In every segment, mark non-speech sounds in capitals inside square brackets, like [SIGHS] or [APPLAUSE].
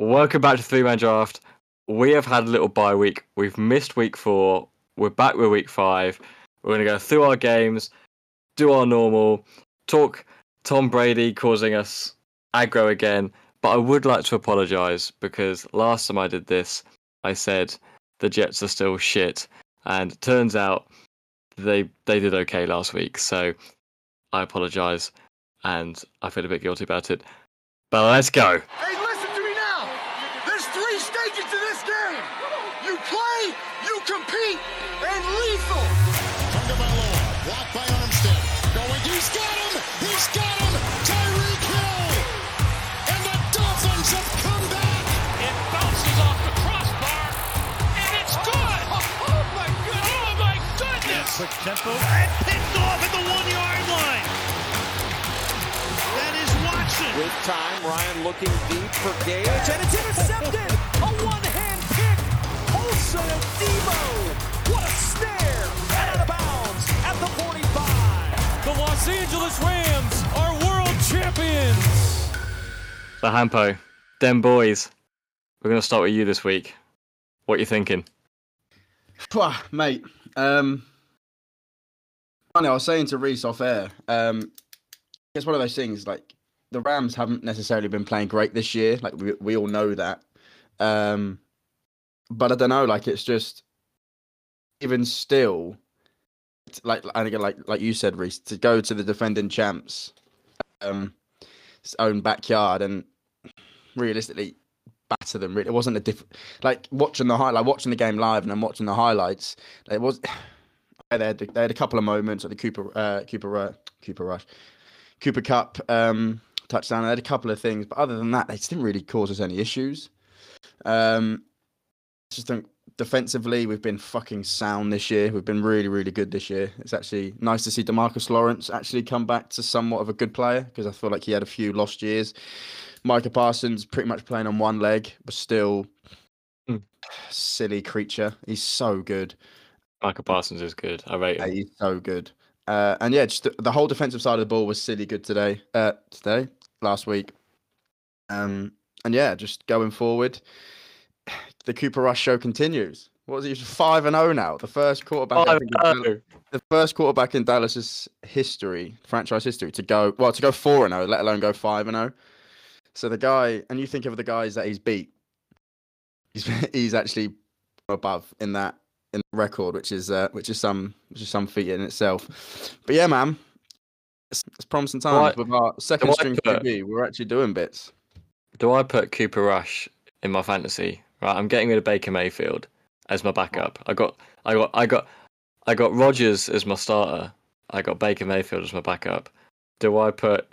Welcome back to Three Man Draft. We have had a little bye week. We've missed week four. We're back with week five. We're going to go through our games, do our normal, talk Tom Brady causing us aggro again. But I would like to apologise because last time I did this, I said the Jets are still shit, and turns out they they did okay last week. So I apologise, and I feel a bit guilty about it. But let's go. Quick tempo and picked off at the one yard line. That is Watson. With time, Ryan looking deep for Gage. And it's intercepted. A one-hand pick. Olsen and Debo. What a snare. And out of bounds at the 45. The Los Angeles Rams are world champions. The Hampo, them boys. We're going to start with you this week. What are you thinking? Pwah, mate. Um, funny, I was saying to Reese off air. Um, it's one of those things. Like the Rams haven't necessarily been playing great this year. Like we we all know that. Um, but I don't know. Like it's just even still, like and again, like like you said, Reese, to go to the defending champs, um, own backyard and realistically batter them. Really, it wasn't a diff. Like watching the high, like watching the game live and then watching the highlights. It was. They had they had a couple of moments at the Cooper uh, Cooper uh, Cooper Rush, Cooper Kupp um, touchdown. They had a couple of things, but other than that, they just didn't really cause us any issues. Um, just think defensively, we've been fucking sound this year. We've been really, really good this year. It's actually nice to see Demarcus Lawrence actually come back to somewhat of a good player because I feel like he had a few lost years. Micah Parsons pretty much playing on one leg, but still Mm. silly creature. He's so good. Michael Parsons is good. I rate Yeah, him. he's so good. Uh, and yeah, just the, the whole defensive side of the ball was silly good today. Uh, today, last week. Um, and yeah, just going forward, [SIGHS] the Cooper Rush show continues. What was he? Five and zero now. The first quarterback. Think, in Dallas- oh. the first quarterback in Dallas's history, franchise history, to go well to go four and zero, let alone go five and zero. So the guy, and you think of the guys that he's beat, he's [LAUGHS] he's actually above in that in the record, which is uh, which is some which is some feat in itself. But yeah, man, it's, it's promising times with our second string put- QB. We're actually doing bits. Do I put Cooper Rush in my fantasy? Right, I'm getting rid of Baker Mayfield as my backup. I got, I got, I got, I got Rodgers as my starter. I got Baker Mayfield as my backup. Do I put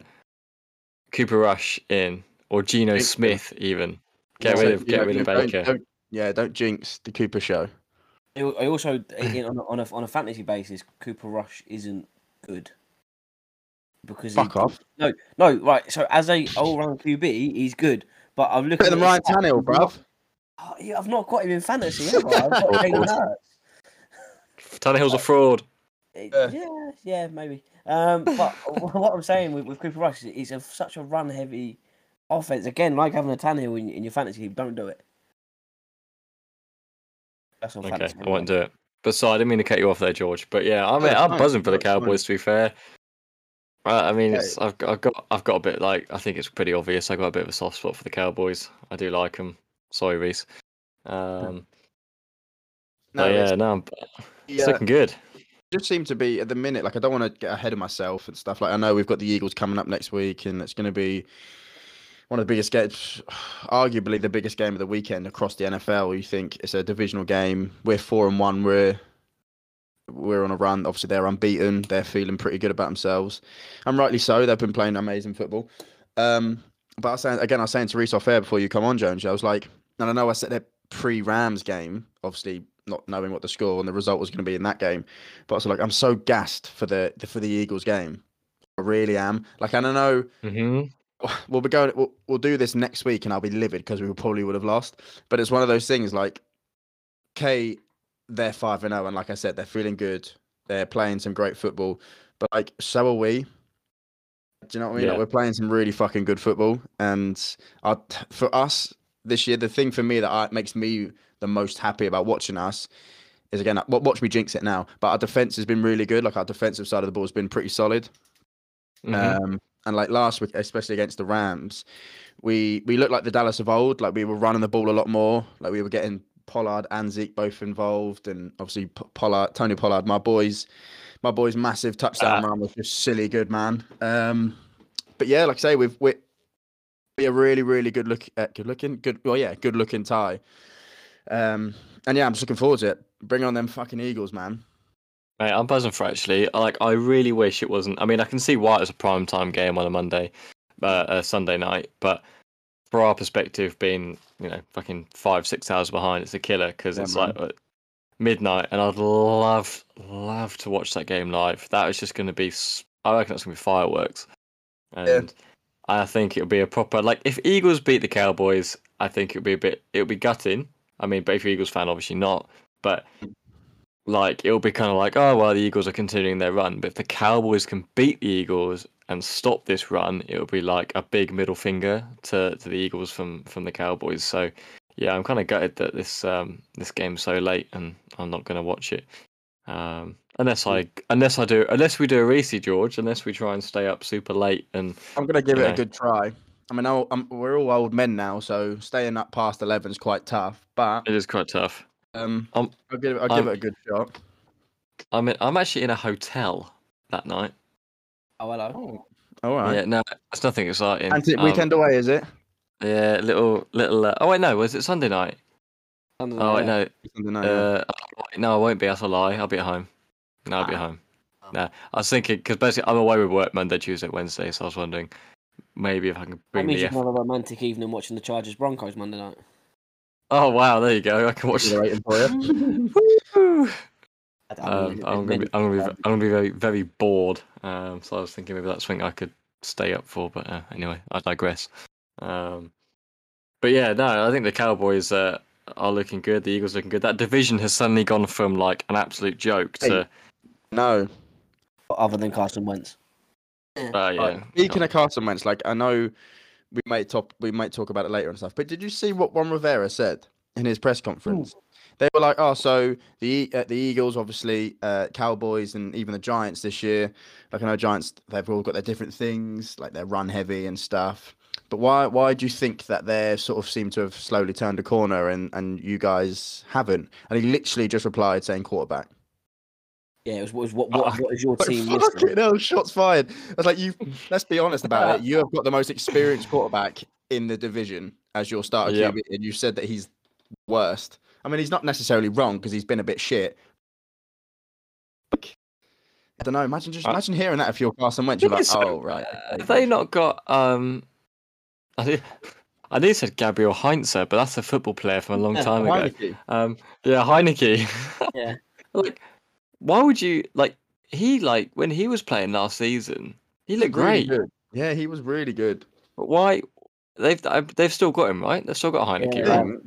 Cooper Rush in or Geno Smith even? Get rid of, get rid of Baker. don't- yeah, don't jinx the Cooper show. I I also, in, on, a, on a on a fantasy basis, Cooper Rush isn't good because he- Fuck off. No, no, right. So as a all-round QB, he's good, but I'm looking Better than Ryan at his stats, Tannehill, he's bruv. Oh, yeah, I've not got him in fantasy. Have I? I've [LAUGHS] got Jalen Hurts. Tannehill's a fraud. Uh, Yeah, yeah, maybe. Um, but [LAUGHS] what I'm saying with, with Cooper Rush is it's a, such a run-heavy offense. Again, like having a Tannehill in, in your fantasy team, don't do it. That's on Okay. I won't do it. But so I didn't mean to cut you off there, George. But yeah, I mean, I'm fine. buzzing for the Cowboys. To be fair, right? I mean, it's, I've, got- I've got, I've got a bit like, I think it's pretty obvious. I got a bit of a soft spot for the Cowboys. I do like them. Sorry, Reese. Um, No, but yeah, no, I'm it's yeah, looking good. just seem to be at the minute. Like I don't want to get ahead of myself and stuff. Like I know we've got the Eagles coming up next week, and it's going to be one of the biggest games, [SIGHS] arguably the biggest game of the weekend across the NFL. You think it's a divisional game? We're four and one. We're we're on a run. Obviously, they're unbeaten. They're feeling pretty good about themselves, and rightly so. They've been playing amazing football. Um, but I was saying again, I was saying to Reese off air before you come on, Jones. I was like, and I know I said that pre-Rams game, obviously not knowing what the score and the result was going to be in that game. But I was like, I'm so gassed for the, the for the Eagles game. I really am. Like, I don't know. hmm [SIGHS] We'll be going. We'll, we'll do this next week, and I'll be livid because we probably would have lost. But it's one of those things. Like, K, they're five and zero, and like I said, they're feeling good. They're playing some great football. But like, so are we. Do you know what I mean? Like, we're playing some really fucking good football, and our, for us, this year, the thing for me that I, makes me the most happy about watching us is again, watch me jinx it now. But our defense has been really good. Like our defensive side of the ball has been pretty solid. Mhm. Um, and like last week, especially against the Rams, we we looked like the Dallas of old. Like we were running the ball a lot more. Like we were getting Pollard and Zeke both involved, and obviously Pollard, Tony Pollard, my boys, my boys' massive touchdown Ah. run was just silly good, man. Um, but yeah, like I say, we've we we a really really good look, uh, good looking, good well yeah, good looking tie. Um, and yeah, I'm just looking forward to it. Bring on them fucking Eagles, man. Mate, I'm buzzing for actually. Like, I really wish it wasn't. I mean, I can see why it was a prime time game on a Monday, uh, a Sunday night, but for our perspective, being you know fucking five six hours behind, it's a killer because Yeah, it's man. like at midnight, and I'd love love to watch that game live. That is just going to be. I reckon that's going to be fireworks, and I think it'll be a proper like if Eagles beat the Cowboys, I think it'll be a bit. It'll be gutting. I mean, but if you're Eagles fan, obviously not. But like it'll be kind of like, oh well, the Eagles are continuing their run. But if the Cowboys can beat the Eagles and stop this run, it'll be like a big middle finger to, to the Eagles from from the Cowboys. So yeah, I'm kind of gutted that this um this game's so late and I'm not going to watch it. Um, unless I unless I do unless we do a Reese George, unless we try and stay up super late and I'm gonna give it Yeah. a good try. I mean, i I'm, we're all old men now, so staying up past eleven is quite tough. But it is quite tough. Um, Um, I'll give it, I'll give it a good shot. I'm in, I'm actually in a hotel that night. Oh, hello. All right. Yeah, no, it's nothing exciting. Anti- Um, weekend away, is it? Yeah, little little. Uh, oh wait, no, was it Sunday night? Sunday Oh wait, night. no, Sunday night, yeah. uh, no, I won't be. That's a lie. I'll be at home. No, I'll be at Ah. home. No, I was thinking because basically I'm away with work Monday, Tuesday, Wednesday, so I was wondering maybe if I can That bring means the. you F- have a romantic evening watching the Chargers Broncos Monday night. Oh wow, there you go. I can watch. We're waiting for you. [LAUGHS] um, I'm gonna be, I'm gonna be, I'm gonna be very, very bored. Um, so I was thinking maybe that's something I could stay up for, but uh, anyway, I digress. Um, but yeah, no, I think the Cowboys uh, are looking good. The Eagles looking good. That division has suddenly gone from like an absolute joke to, no. other than Carson Wentz. uh, Like, yeah, speaking of Carson Wentz, like I know we might talk we might talk about it later and stuff, but did you see what Ron Rivera said in his press conference? They were like, "Oh, so the uh, the Eagles, obviously, uh, Cowboys, and even the Giants this year. Like I know Giants, they've all got their different things, like they're run heavy and stuff. But why why do you think that they sort of seem to have slowly turned a corner and and you guys haven't?" And he literally just replied saying quarterback. Yeah, it was, was what, what, what is your [LAUGHS] team missing? fucking hell, shots fired. I was like, you. Let's be honest about it. [LAUGHS] You have got the most experienced quarterback in the division as your starter Yep. QB, and you said that he's worst. I mean, he's not necessarily wrong because he's been a bit shit. I don't know. Imagine just imagine hearing that if you're Carson Wentz. You're like, So, oh right. okay." Have they not got um? I did, I nearly said Gabriel Heinzer, but that's a football player from a long Yeah, time ago. Um, yeah, Heineke. Yeah. [LAUGHS] like, why would you like? He like when he was playing last season, he looked Really great. good. Yeah, he was really good. But why? They've uh, they've still got him, right? They've still got Heineke, Yeah. right?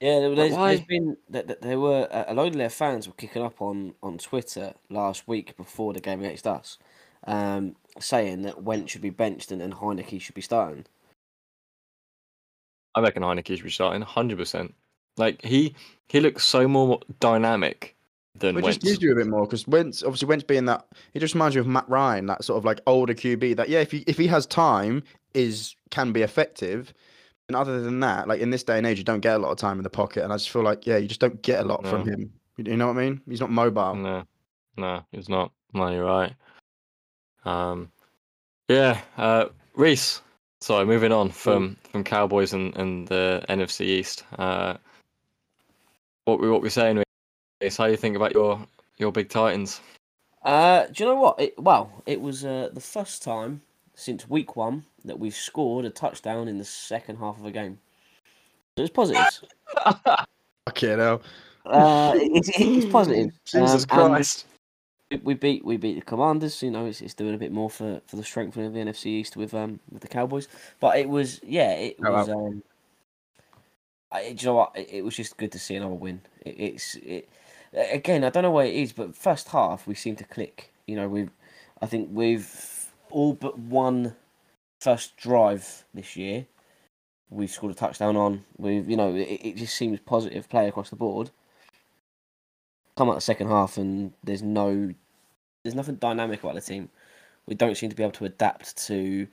Yeah, there, there's, there's been that that there were a a load of their fans were kicking up on on Twitter last week before the game against us, um, saying that Wentz should be benched and, and Heineke should be starting. I reckon Heineke should be starting, hundred percent. Like he he looks so more dynamic than Which Wentz. just gives you a bit more because Wentz, obviously, Wentz being that, he just reminds you of Matt Ryan, that sort of like older QB. That yeah, if he if he has time, is can be effective. And other than that, like in this day and age, you don't get a lot of time in the pocket, and I just feel like yeah, you just don't get a lot from him. You know what I mean? He's not mobile. No, no, it's not. No, you're right. Um, yeah, uh, Reese. Sorry, moving on from from Cowboys and, and the NFC East. Uh, what we what we're saying, Reese? How you think about your your big Titans? Uh, do you know what? It, well, it was uh, the first time since week one that we've scored a touchdown in the second half of a game. So it's positives. [LAUGHS] Okay, now Uh, it's, it's [LAUGHS] positive. Jesus Um, Christ! we- we beat we beat the Commanders. You know, it's, it's doing a bit more for, for the strengthening of the NFC East with um with the Cowboys. But it was yeah, it Oh, was wow. um. I, do you know what? It, it was just good to see another win. It, it's it again. I don't know what it is, but first half we seem to click. You know, we've I think we've all but one first drive this year we've scored a touchdown on. We've you know it, it just seems positive play across the board. Come out the second half and there's no there's nothing dynamic about the team. We don't seem to be able to adapt to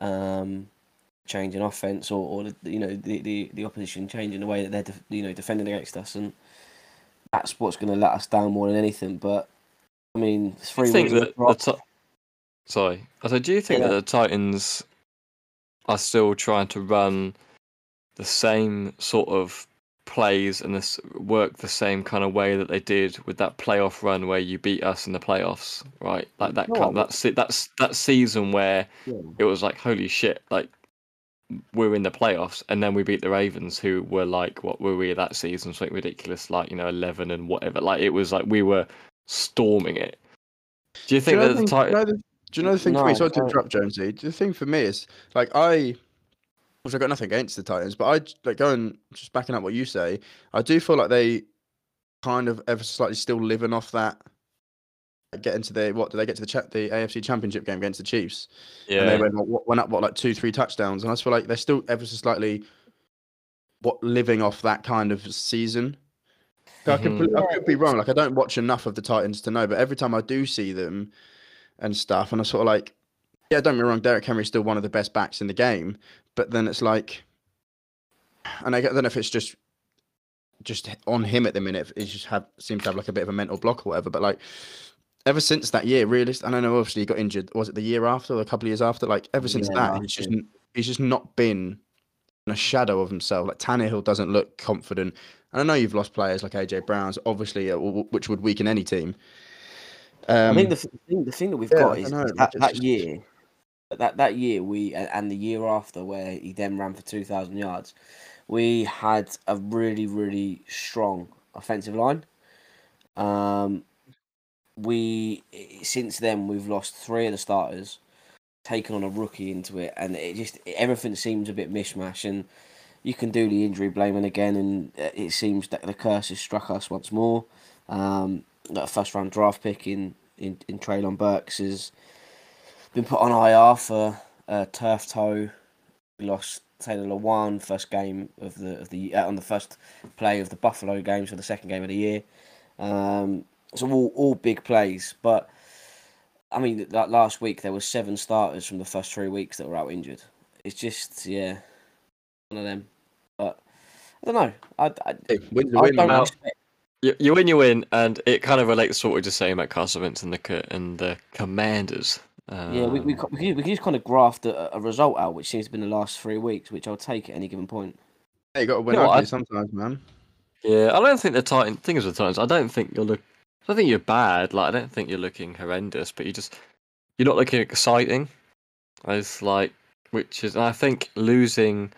um, change in offense or, or the, you know the, the, the opposition changing the way that they're you know defending against us, and that's what's going to let us down more than anything. But I mean, three I think weeks that the sorry. I said, do you think Yeah. that the Titans are still trying to run the same sort of plays and this work the same kind of way that they did with that playoff run where you beat us in the playoffs, right? Like that No, kind I- that that's that season where Yeah. it was like holy shit, like we're in the playoffs, and then we beat the Ravens, who were like what were we that season? Something ridiculous, like you know eleven and whatever. Like it was like we were storming it. Do you Do think you know that the the thing- do you know Titans? the- do you know the thing for me? No, Sorry to no. interrupt, Jonesy. The thing for me is like I, which I got nothing against the Titans, but I like going just backing up what you say. I do feel like they kind of ever slightly still living off that. Get into the what? Did they get to the cha- the AFC Championship game against the Chiefs? And they went what, went up what like two three touchdowns, and I just feel like they're still ever so slightly what living off that kind of season. So I, could, Mhm. be- I could be wrong. Like I don't watch enough of the Titans to know, but every time I do see them and stuff, and I sort of like, yeah, don't be wrong, Derrick Henry's still one of the best backs in the game, but then it's like, and I, get- I don't know if it's just just on him at the minute. He just have seems to have like a bit of a mental block or whatever. But like ever since that year, realist, and I know obviously he got injured. Was it the year after or a couple of years after? Like ever since Yeah, that, he's just he's just not been in a shadow of himself. Like Tannehill doesn't look confident. And I know you've lost players like AJ Brown's, obviously, uh, which would weaken any team. I Um, think the, th- thing, the thing that we've yeah, got is that, that just- year, that that year we and and the year after where he then ran for two thousand yards, we had a really really strong offensive line. Um, we since then we've lost three of the starters, taken on a rookie into it, and it just everything seems a bit mishmash. And you can do the injury blaming again, and uh, it seems that the curse has struck us once more. Um, that first round draft pick in in, in Treylon Burks has been put on IR for turf toe. We lost Taylor Lewan first game of the of the uh, on the first play of the Buffalo games for the second game of the year. Um, so all all big plays, but I mean that last week there were seven starters from the first three weeks that were out injured. It's just yeah, one of them. But I don't know. I I, hey, wins a I win, don't expect you, you win, you win, and it kind of relates to what we were just saying about Carson Wentz and the and the Commanders. Um, Yeah, we, we, we, can, we can just kind of graft a, a result out, which seems to be in the last three weeks, which I'll take at any given point. Hey, you got to win You know I- sometimes, man. Yeah, I don't think the Titan thing is with the Titans. I don't think you're look. I don't think you're bad. Like I don't think you're looking horrendous, but you just you're not looking exciting. It's like which is and I think losing.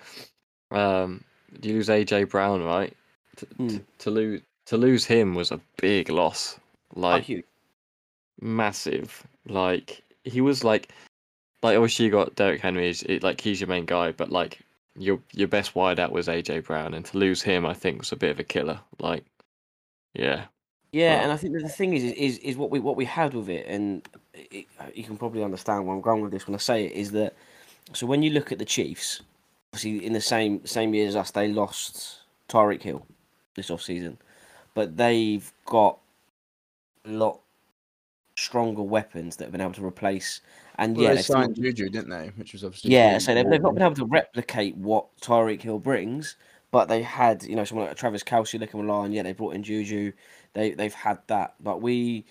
Um, you lose AJ Brown, right? To, Hmm. to, to lose to lose him was a big loss. Like massive. Like he was like, like obviously you got Derrick Henry, is it, like he's your main guy, but like your your best wideout was AJ Brown, and to lose him, I think was a bit of a killer. Like, yeah, Yeah, Well- and I think the thing is, is is what we what we had with it, and it, you can probably understand where I'm going with this when I say it. Is that so? When you look at the Chiefs, obviously in the same same year as us, they lost Tyreek Hill this off season, but they've got a lot stronger weapons that have been able to replace. And Well, yeah, they still- signed Juju, didn't they? Which was obviously Yeah, so they've, they've not been able to replicate what Tyreek Hill brings, but they had, you know, someone like Travis Kelce looking line. Yeah, they brought in Juju. They they've had that, but we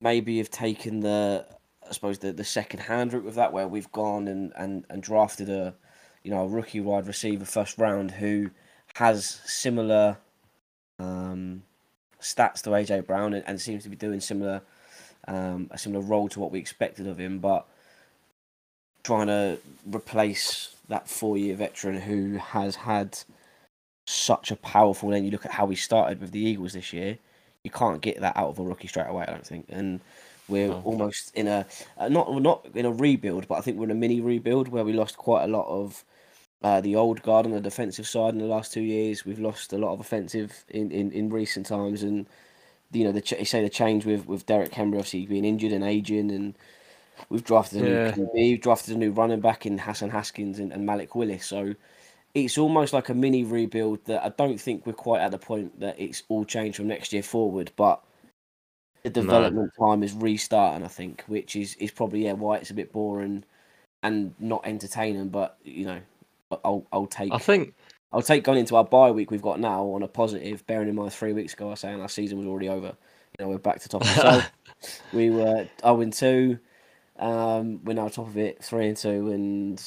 maybe have taken the, I suppose the the second hand route with that, where we've gone and and and drafted a, you know, a rookie wide receiver first round who has similar, um, stats to AJ Brown and, and seems to be doing similar, um, a similar role to what we expected of him, but trying to replace that four year veteran who has had such a powerful then you look at how he started with the Eagles this year, you can't get that out of a rookie straight away, I don't think. And we're almost in a uh, not not in a rebuild, but I think we're in a mini rebuild where we lost quite a lot of uh, the old guard on the defensive side in the last two years. We've lost a lot of offensive in, in, in recent times, and you know the ch- you say the change with with Derrick Henry obviously being injured and aging, and we've drafted a Yeah. new QB, we've drafted a new running back in Hassan Haskins and, and Malik Willis. So it's almost like a mini rebuild that I don't think we're quite at the point that it's all changed from next year forward, but the development time is restarting, I think, which is, is probably yeah why it's a bit boring and not entertaining. But you know, I'll I'll take I think I'll take going into our bye week we've got now on a positive, bearing in mind three weeks ago I was saying our season was already over. You know, we're back to top of [LAUGHS] we were 0 and 2. Um, we're now top of it, 3 and 2, and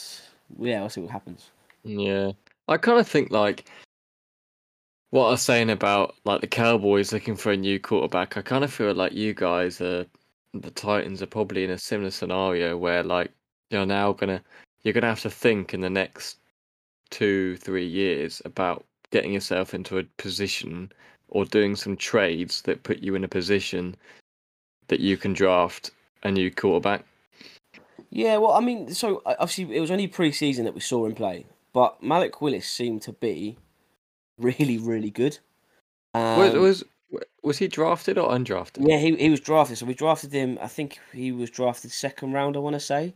yeah, we'll see what happens. Yeah, I kind of think like what I was saying about like the Cowboys looking for a new quarterback. I kind of feel like you guys are the Titans are probably in a similar scenario where like you're now gonna you're gonna have to think in the next two three years about getting yourself into a position or doing some trades that put you in a position that you can draft a new quarterback. Yeah, well, I mean, so uh, obviously it was only pre-season that we saw him play, but Malik Willis seemed to be really, really good. Um, was, was was he drafted or undrafted? yeah, he he was drafted. So we drafted him. I think he was drafted second round. I want to say.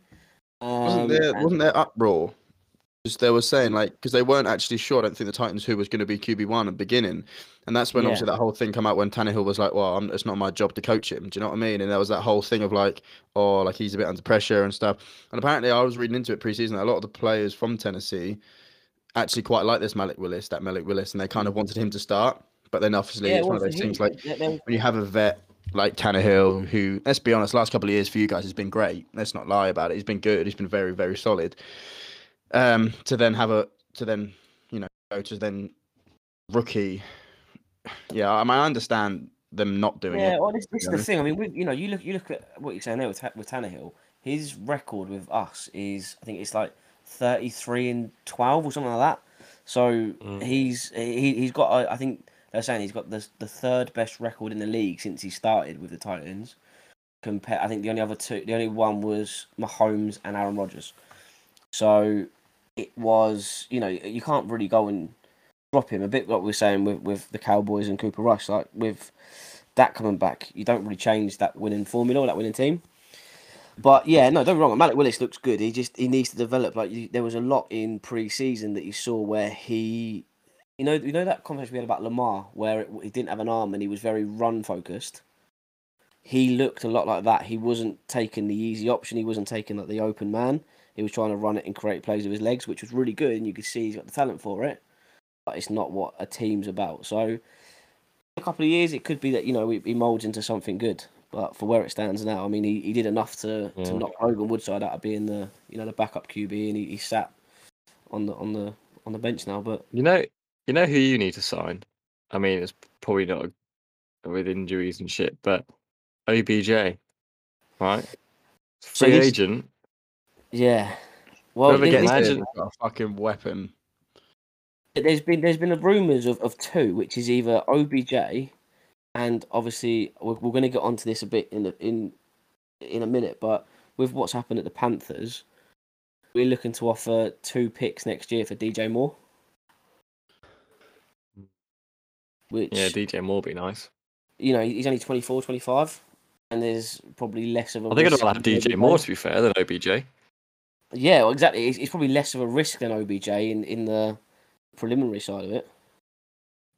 Um, Wasn't there and- wasn't there uproar? Because they were saying like because they weren't actually sure. I don't think the Titans who was going to be QB one at the beginning, and that's when Yeah. obviously that whole thing come out when Tannehill was like, "Well, I'm, it's not my job to coach him." Do you know what I mean? And there was that whole thing of like, "Oh, like he's a bit under pressure and stuff." And apparently, I was reading into it preseason. that A lot of the players from Tennessee actually quite like this Malik Willis, that Malik Willis, and they kind of wanted him to start. But then obviously, Yeah, it's one of those things like there- there was- when you have a vet like Tannehill, who, let's be honest, last couple of years for you guys has been great. Let's not lie about it. He's been good. He's been very, very solid. Um, to then have a, to then, you know, go to then rookie. Yeah, I mean, I understand them not doing Yeah, it. well, this, this is to the thing. I mean, with, you know, you look you look at what you're saying there with, Ta- with Tannehill. His record with us is, I think it's like 33 and 12 or something like that. So he's he he's got. I I think they're saying he's got the the third best record in the league since he started with the Titans. Compare, I think the only other two, the only one was Mahomes and Aaron Rodgers. So it was, you know, you can't really go and drop him. A bit like we are saying with, with the Cowboys and Cooper Rush, like with that coming back, you don't really change that winning formula or that winning team. But yeah, no, don't be wrong. Malik Willis looks good. He just he needs to develop. Like you, there was a lot in pre-season that you saw where he, you know, you know that conversation we had about Lamar, where it, he didn't have an arm and he was very run focused. He looked a lot like that. He wasn't taking the easy option. He wasn't taking like the open man. He was trying to run it and create plays with his legs, which was really good, and you could see he's got the talent for it. But it's not what a team's about. So, in a couple of years, it could be that you know he, molds into something good. But for where it stands now, I mean, he, he did enough to, to mm. knock Logan Woodside out of being the you know the backup QB, and he, he sat on the on the on the bench now. But You know, you know who you need to sign. I mean, it's probably not with injuries and shit, but OBJ, right? Free he's- agent. Yeah, well, Whoever gets injured- got a fucking weapon. there's been there's been rumours of, of two, which is either OBJ, and obviously we're, we're going to get onto this a bit in the, in in a minute, but with what's happened at the Panthers, we're looking to offer two picks next year for DJ Moore. Which Yeah, DJ Moore be nice. you know he's only 24, 25, and there's probably less of a. I think I'd rather have DJ. Moore to be fair than OBJ. Yeah, well, exactly. It's, it's probably less of a risk than OBJ in in the preliminary side of it.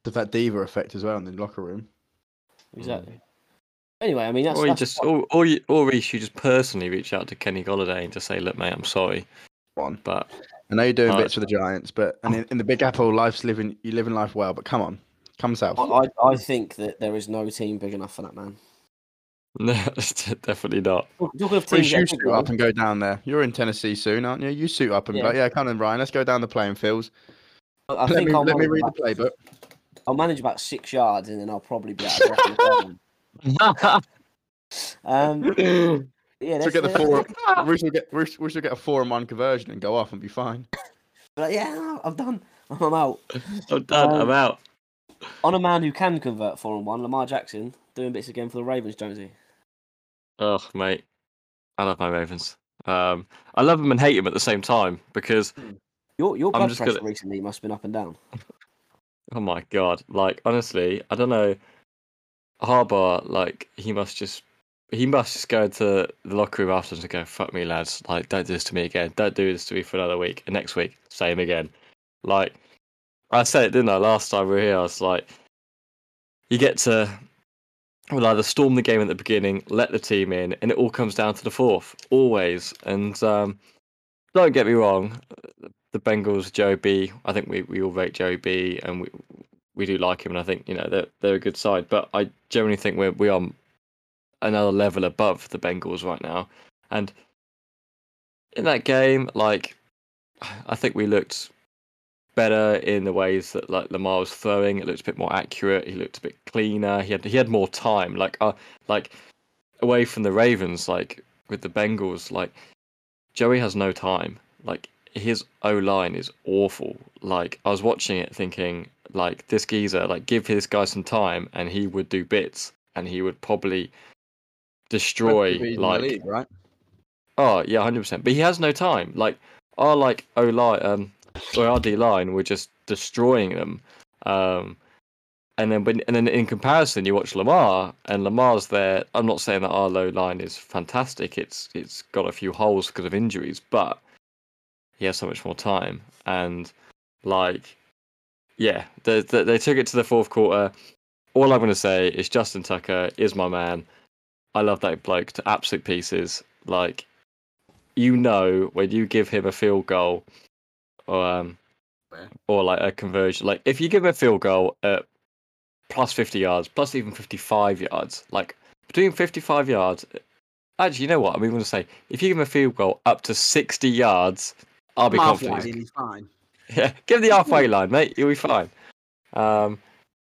There's that diva effect as well in the locker room. Mm. Exactly. Anyway, I mean that's, or you that's just, or, or you, or Reece, you just personally reach out to Kenny Golladay and just say, "Look, mate, I'm sorry, One. but I know you're doing Alright. bits for the Giants, but and in, in the Big Apple, life's living. You're living life well, but come on, come south. I, I I think that there is no team big enough for that man. [LAUGHS] no, [LAUGHS] definitely not." Talking of Bruce, teams, you that suit up and go down there. You're in Tennessee soon, aren't you? You suit up and be Yeah. like, yeah, come on, Ryan. Let's go down the playing fields. I let think me, I'll let me manage, read about, the playbook. I'll manage about six yards and then I'll probably be out of breath. the [LAUGHS] um, [CLEARS THROAT] yeah, So get the four. we should get we should, we should get a four and one conversion and go off and be fine. Like, yeah, I'm done. I'm out. I'm done. I'm Um, out. On a man who can convert four and one, Lamar Jackson doing bits again for the Ravens, Jonesy. Oh, mate, I love my Ravens. Um, I love them and hate them at the same time because, Your your I'm blood just pressure gonna- recently must have been up and down. [LAUGHS] oh my god, like honestly, I don't know. Harbaugh, like he must just, he must just go into the locker room afterwards and go, "Fuck me, lads! Like, don't do this to me again. Don't do this to me for another week. And next week, same again." Like I said it, didn't I? Last time we were here, I was like, you get to will either storm the game at the beginning, let the team in, and it all comes down to the fourth, always. And um, don't get me wrong, the Bengals, Joe B. I think we, we all rate Joe B. and we we do like him, and I think you know they're they're a good side. But I generally think we're we are another level above the Bengals right now. And in that game, like I think we looked better in the ways that like Lamar was throwing. It looked a bit more accurate. He looked a bit cleaner. He had he had more time. Like uh, like away from the Ravens, like with the Bengals, like Joey has no time. Like his O line is awful. Like I was watching it thinking, like this geezer, like give this guy some time and he would do bits and he would probably destroy like league, right? Oh yeah, hundred percent. But he has no time. Like our like O line, um, or our D line, we're just destroying them. Um, and then when and then in comparison, you watch Lamar, and Lamar's there. I'm not saying that our O line is fantastic. It's it's got a few holes because of injuries, but he has so much more time. And like, yeah, they they, they took it to the fourth quarter. All I'm going to say is Justin Tucker is my man. I love that bloke to absolute pieces. Like you know when you give him a field goal or um Yeah. or like a conversion. Like if you give him a field goal at plus 50 yards plus even 55 yards like between 55 yards actually you know what? I'm even going to say if you give him a field goal up to 60 yards i'll be Halfway, confident. he's fine. [LAUGHS] yeah give him the halfway line mate you'll be fine. Um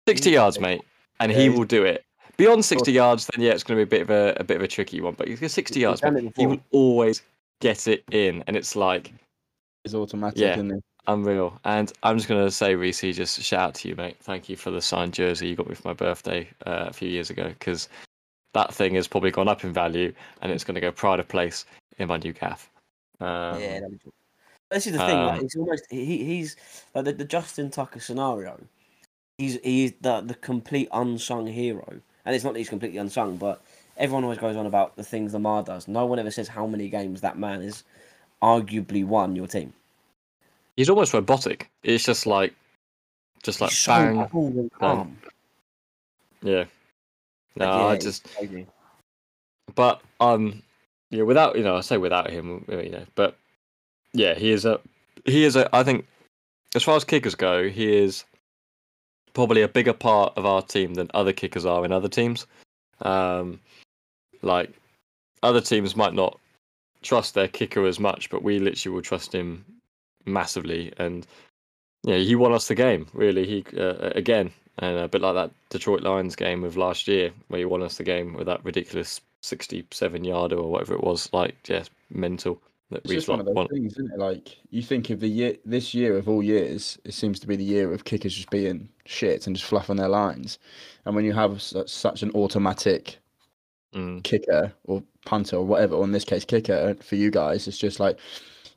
60 yards mate and he will do it. Beyond 60 yards then yeah it's going to be a bit of a, a bit of a tricky one but he's got 60 yards mate, he will always get it in and it's like He's automatic, Yeah. isn't he? Unreal. And I'm just going to say, Reese, just shout out to you, mate. Thank you for the signed jersey you got me for my birthday uh, a few years ago because that thing has probably gone up in value and it's going to go pride of place in my new gaff. Um, yeah, that'd be cool. This is the thing. like, um, it's almost he, he's like the, the Justin Tucker scenario. He's he's the the complete unsung hero, and it's not that he's completely unsung, but everyone always goes on about the things Lamar does. No one ever says how many games that man has arguably won your team. He's almost robotic. It's just like, just like He's so bang. calm. Yeah. No, Like, I just, but um, yeah, without you know, I say without him, you know, but yeah, he is a, he is a. I think, as far as kickers go, he is probably a bigger part of our team than other kickers are in other teams. Um, like other teams might not trust their kicker as much, but we literally will trust him massively. And yeah, he won us the game. Really, he uh, again, and a bit like that Detroit Lions game of last year, where he won us the game with that ridiculous sixty-seven yarder or whatever it was. Like, just mental. That It's just one of those won. things, isn't it? Like you think of the year, this year of all years, it seems to be the year of kickers just being shit and just fluffing their lines. And when you have such, such an automatic Mm, kicker or punter or whatever, or in this case kicker for you guys, it's just like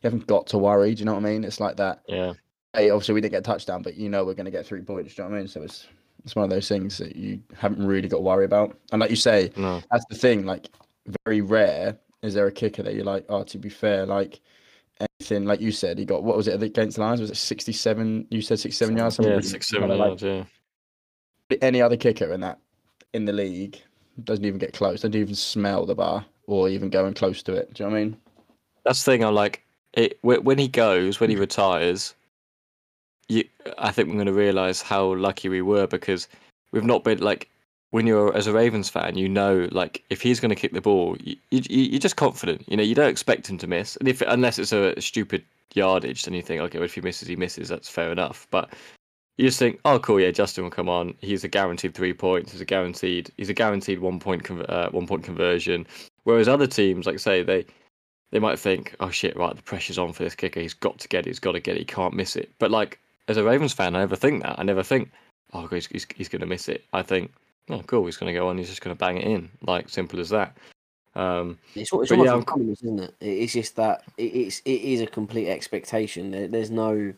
you haven't got to worry. Do you know what I mean? It's like that. yeah, Hey, obviously we didn't get a touchdown, but you know we're going to get three points. Do you know what I mean? So it's it's one of those things that you haven't really got to worry about. And like you say, no, that's the thing. Like, very rare is there a kicker that you're like, oh, to be fair, like anything, like you said, he got what was it against the Lions? Was it 67? You said 67 yards. something yeah, really- six, seven like, yards. Yeah. Any other kicker in that in the league doesn't even get close. Doesn't even smell the bar or even going close to it. Do you know what I mean? That's the thing. I'm like, it when he goes, when he retires, you, I think we're going to realize how lucky we were because we've not been like when you're as a Ravens fan, you know, like if he's going to kick the ball, you, you you're just confident. You know, you don't expect him to miss, and if unless it's a stupid yardage, then you think, okay, well, if he misses, he misses. That's fair enough. But you just think, oh, cool, yeah, Justin will come on. He's a guaranteed three points. He's a guaranteed. He's a guaranteed one point uh, one point conversion. Whereas other teams, like say they they might think, oh shit, right, the pressure's on for this kicker. He's got to get it. He's got to get it. He can't miss it. But like as a Ravens fan, I never think that. I never think, oh, he's he's, he's going to miss it. I think, oh, cool, he's going to go on. He's just going to bang it in. Like simple as that. Um, It's, it's almost yeah, like isn't it? It- It's just that it, it's it is a complete expectation. There, there's no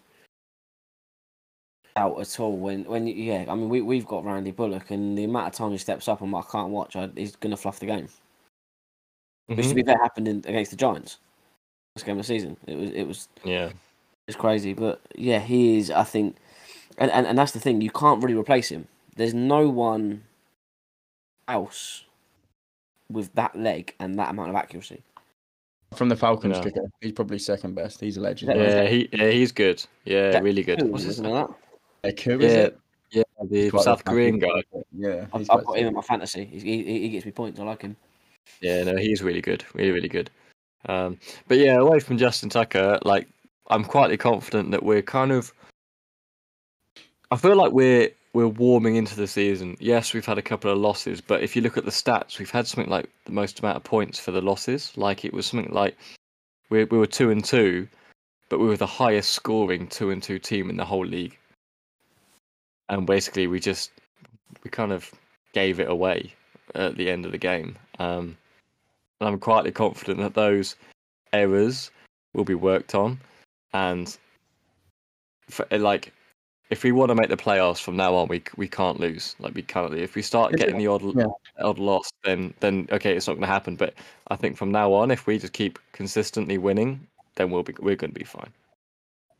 doubt at all. When when yeah, I mean we we've got Randy Bullock, and the amount of time he steps up and I can't watch, I, he's gonna fluff the game. Which to be mm-hmm. fair happened in, against the Giants. First game of the season. It was it was yeah, It's crazy, but yeah, he is. I think, and, and and that's the thing. You can't really replace him. There's no one else with that leg and that amount of accuracy. From the Falcons No. kicker, he's probably second best. He's a legend. Yeah. Yeah, he yeah, he's good. Yeah, Jack really good. Who, What's his isn't name? it that? Like, who is Yeah, it? yeah, the South Korean guy. Yeah, I've, I've got him in my fantasy. He, he, he gets me points. I like him. Yeah, no, he's really good. Really, really good. Um, but yeah, away from Justin Tucker, like I'm quietly confident that we're kind of. I feel like we're we're warming into the season. Yes, we've had a couple of losses, but if you look at the stats, we've had something like the most amount of points for the losses. Like it was something like we we were two and two, but we were the highest scoring two and two team in the whole league. And basically, we just we kind of gave it away at the end of the game. Um, and I'm quietly confident that those errors will be worked on, and for, like if we want to make the playoffs from now on, we we can't lose. Like we can't. If we start getting the odd Yeah. odd loss, then then okay, it's not going to happen. But I think from now on, if we just keep consistently winning, then we'll be we're going to be fine.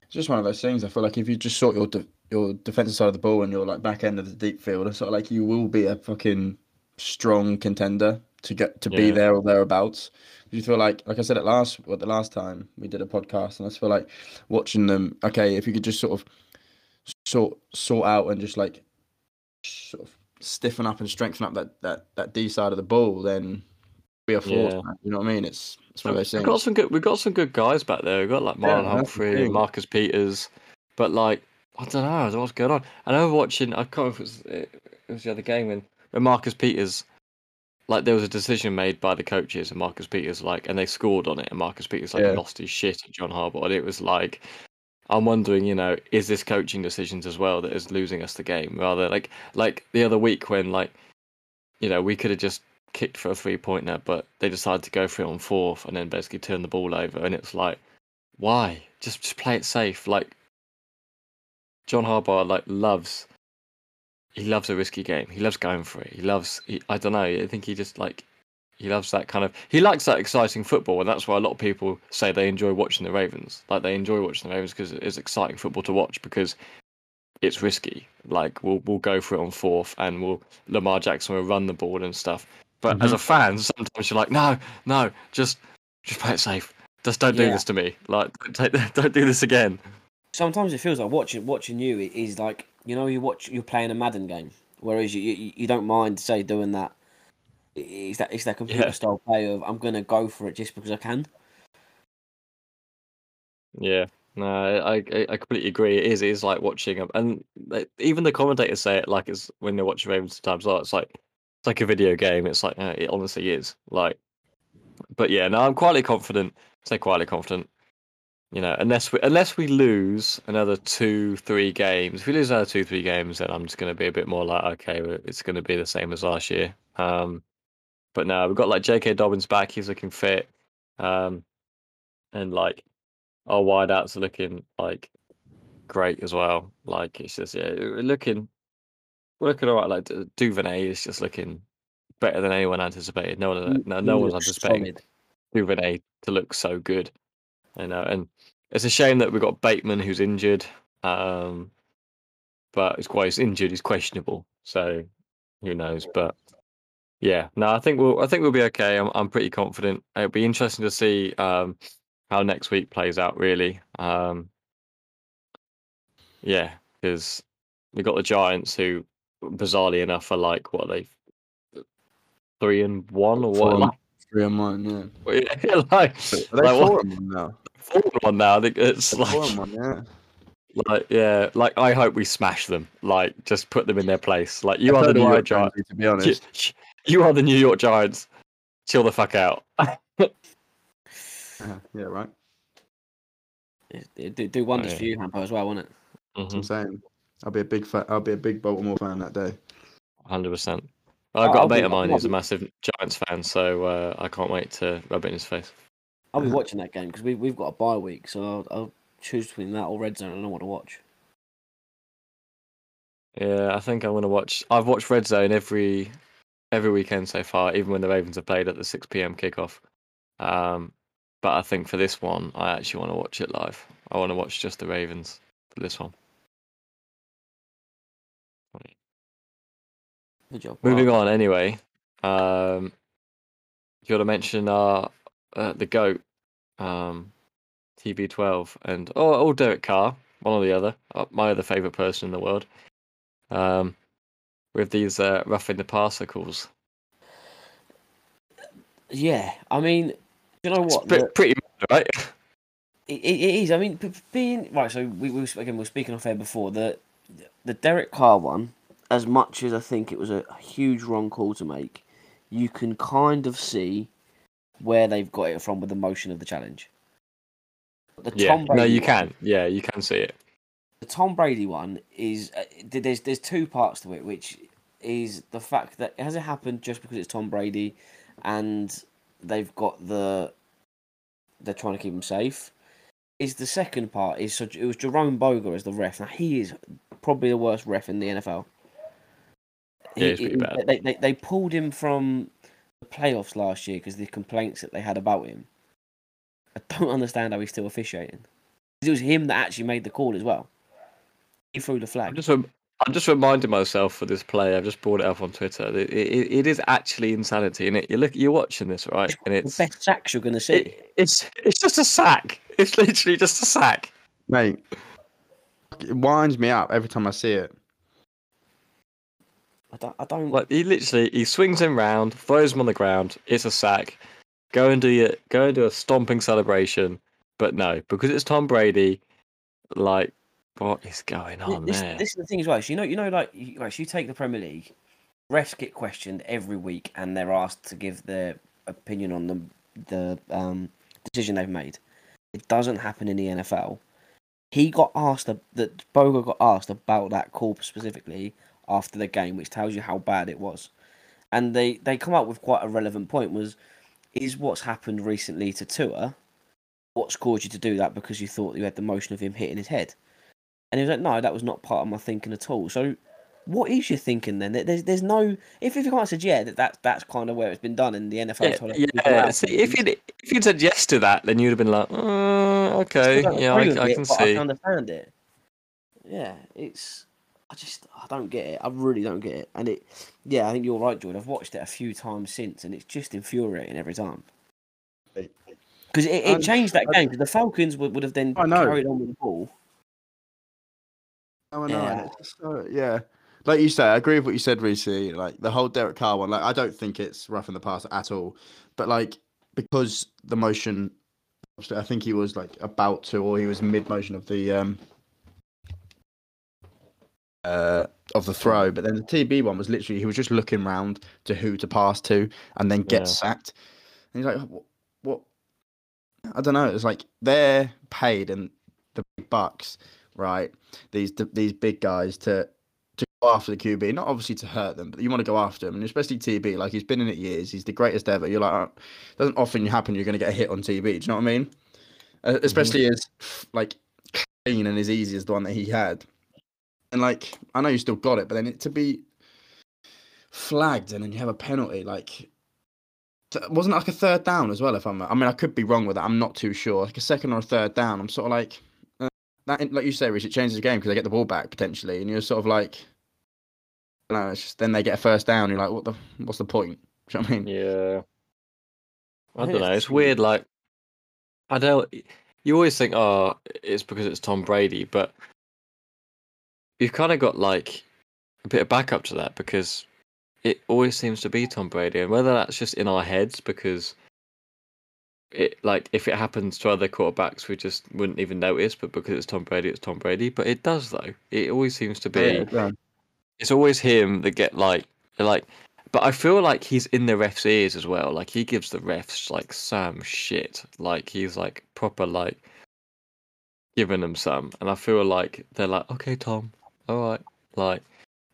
It's just one of those things. I feel like if you just sort your de- your defensive side of the ball and your like back end of the deep field, it's sort of like you will be a fucking strong contender to get to be there or thereabouts. Do you feel like, like I said at last, what the last time we did a podcast, and I just feel like watching them. Okay, if you could just sort of sort sort out and just like sort of stiffen up and strengthen up that that that D side of the ball, then we are force. Yeah. You know what I mean? It's it's one of those We've got some good. We've got some good guys back there. We've got like Marlon Yeah, Humphrey. Marcus Peters, but like I don't know. I don't know what's going on. I know watching. I can't remember if it was, it was the other game when when Marcus Peters, like there was a decision made by the coaches and Marcus Peters like, and they scored on it, and Marcus Peters like Yeah. lost his shit at John Harbaugh, and it was like. I'm wondering, you know, is this coaching decisions as well that is losing us the game? Rather, like, like the other week when, like, you know, we could have just kicked for a three pointer, but they decided to go for it on fourth and then basically turn the ball over. And it's like, why? Just just play it safe. Like John Harbaugh, like loves. He loves a risky game. He loves going for it. He loves. He, I don't know. I think he just like. He loves that kind of. He likes that exciting football, and that's why a lot of people say they enjoy watching the Ravens. Like they enjoy watching the Ravens because it's exciting football to watch because it's risky. Like we'll we'll go for it on fourth, and we'll Lamar Jackson will run the ball and stuff. But as mm-hmm. a fan, sometimes you're like, no, no, just just play it safe. Just don't do Yeah. this to me. Like don't, [LAUGHS] don't do this again. Sometimes it feels like watching watching you is like you know you watch you're playing a Madden game, whereas you you, you don't mind say doing that. It's that it's that computer Yeah. style play of I'm gonna go for it just because I can. Yeah, no, I I I completely agree. It is it is like watching, a- and like, even the commentators say it like it's when they're watching Ravens sometimes. Oh, it's like it's like a video game. It's like uh, it honestly is. Like, but yeah, no, I'm quietly confident. Say quietly confident. You know, unless we unless we lose another two, three games. If we lose another two, three games, then I'm just going to be a bit more like, okay, it's going to be the same as last year. Um, but now we've got like J.K. Dobbins back. He's looking fit. Um, and like our wideouts are looking like great as well. Like it's just yeah, we're looking we're looking all right. Like Du- Duvernay is just looking better than anyone anticipated. No one, no, no one's anticipating. Duvernay to look so good. You know, and it's a shame that we've got Bateman who's injured. Um, but it's quite he's injured. He's questionable. So who knows? But yeah, no, I think we'll I think we'll be okay. I'm I'm pretty confident. It'll be interesting to see um, how next week plays out. Really, um, yeah, because we've got the Giants who, bizarrely enough, are like what they three and one or what? Three and one, yeah. [LAUGHS] yeah, [LAUGHS] like, Are they like, what- four and one now? four and one now. I think it's Four and like, one, yeah. like yeah, like I hope we smash them. Like just put them in their place. Like you I are the New York Giants. To be honest, [LAUGHS] you are the New York Giants. Chill the fuck out. Uh, yeah, right. It do, do wonders yeah. for you, Hampo, as well, won't it? That's what I'm saying. I'll be a big fa- I'll be a big Baltimore fan that day. Hundred percent. I've I'll got a be- of mine I'll who's a massive Giants fan, so uh, I can't wait to rub it in his face. I'll be [LAUGHS] watching that game because we we've got a bye week, so I'll, I'll choose between that or Red Zone. I don't know what to watch. Yeah, I think I'm gonna watch. I've watched Red Zone every every weekend so far, even when the Ravens have played at the six p.m. kickoff. Um, but I think for this one, I actually want to watch it live. I want to watch just the Ravens for this one. Good job. Moving on, anyway. Um, you got to mention uh, uh the goat, um, TB12, and oh, oh, Derek Carr, one or the other, uh, my other favorite person in the world. Um, with these uh, roughing the passer calls, Yeah, I mean, you know what? pre- The- pretty mad, right? It, it is. I mean, being right. So we, we again we were speaking off air before the the Derek Carr one. As much as I think it was a huge wrong call to make, you can kind of see where they've got it from with the motion of the challenge. The yeah, Tom Brady no, you can. Yeah, you can see it. the Tom Brady one is uh, there's there's two parts to it, which is the fact that has it happened just because it's Tom Brady, and they've got the they're trying to keep him safe. Is the second part is so it was Jerome Boger as the ref. Now he is probably the worst ref in the NFL. Yeah, he's pretty bad. They, they they pulled him from the playoffs last year because the complaints that they had about him. I don't understand how he's still officiating. It was him that actually made the call as well. He threw the I'm flag. just, rem- I'm just reminding myself for this play. I've just brought it up on Twitter. It, it, it is actually insanity, and it. You look, you're watching this, right? And it's the best sacks you're going to see. it, it's it's just a sack. It's literally just a sack. Mate, it winds me up every time I see it. I don't. I don't. Like he literally he swings him round, throws him on the ground. It's a sack. Go and do your go and do a stomping celebration. But no, because it's Tom Brady. Like, what is going on this, there? this is the thing as well. So you know, you know, like, you, like, so you take the Premier League, refs get questioned every week, and they're asked to give their opinion on the the um, decision they've made. It doesn't happen in the NFL. He got asked that Boger got asked about that call specifically after the game, which tells you how bad it was. And they they come up with quite a relevant point: was is what's happened recently to Tua what's caused you to do that because you thought you had the motion of him hitting his head? And he was like, no, that was not part of my thinking at all. So, what is your thinking then? There- There's, there's no. If if you can't said yeah, that, that that's kind of where it's been done, in the NFL yeah, told us to keep it yeah. See, if you if you'd said yes to that, then you'd have been like, uh, okay, yeah, I, I it, can but I see. can understand it. Yeah, it's. I just I don't get it. I really don't get it. And it, yeah, I think you're right, Jordan. I've watched it a few times since, and it's just infuriating every time. Because it, it changed that game. Because the Falcons would, would have then carried on with the ball. Oh, I know. Yeah. and it's just so- yeah. Like you say, I agree with what you said, Reese. Like the whole Derek Carr one, like I don't think it's roughing the passer at all. But like because the motion, I think he was like about to, or he was mid motion of the um uh of the throw. But then the TB one was literally he was just looking round to who to pass to, and then get Yeah. sacked. And he's like, what? what? I don't know. It's like they're paid and the big bucks, right? These these big guys to to go after the QB, not obviously to hurt them, but you want to go after him, and especially TB. Like he's been in it years, he's the greatest ever. You're like, oh, doesn't often happen. You're going to get a hit on TB. Do you know what I mean? Uh, especially as like clean and as easy as the one that he had. And like, I know you still got it, but then it to be flagged and then you have a penalty, like wasn't it like a third down as well? If I'm, I mean, I could be wrong with that. I'm not too sure. Like a second or a third down. I'm sort of like uh, that. Like you say, Rich, it changes the game because they get the ball back potentially, and you're sort of like, I don't know. It's just then they get a first down. You're like, what the? What's the point? [LAUGHS] Do you know what I mean? Yeah. I I don't know. it's It's weird. Like, I don't. You always think, oh, it's because it's Tom Brady, but you've kind of got like a bit of backup to that because it always seems to be Tom Brady, and whether that's just in our heads because it like if it happens to other quarterbacks, we just wouldn't even notice, but because it's Tom Brady, it's Tom Brady. But it does though. It always seems to be Yeah. it's always him that get like like but I feel like he's in the refs' ears as well. Like he gives the refs like some shit. Like he's like proper like giving them some. And I feel like they're like, Okay, Tom, alright. Like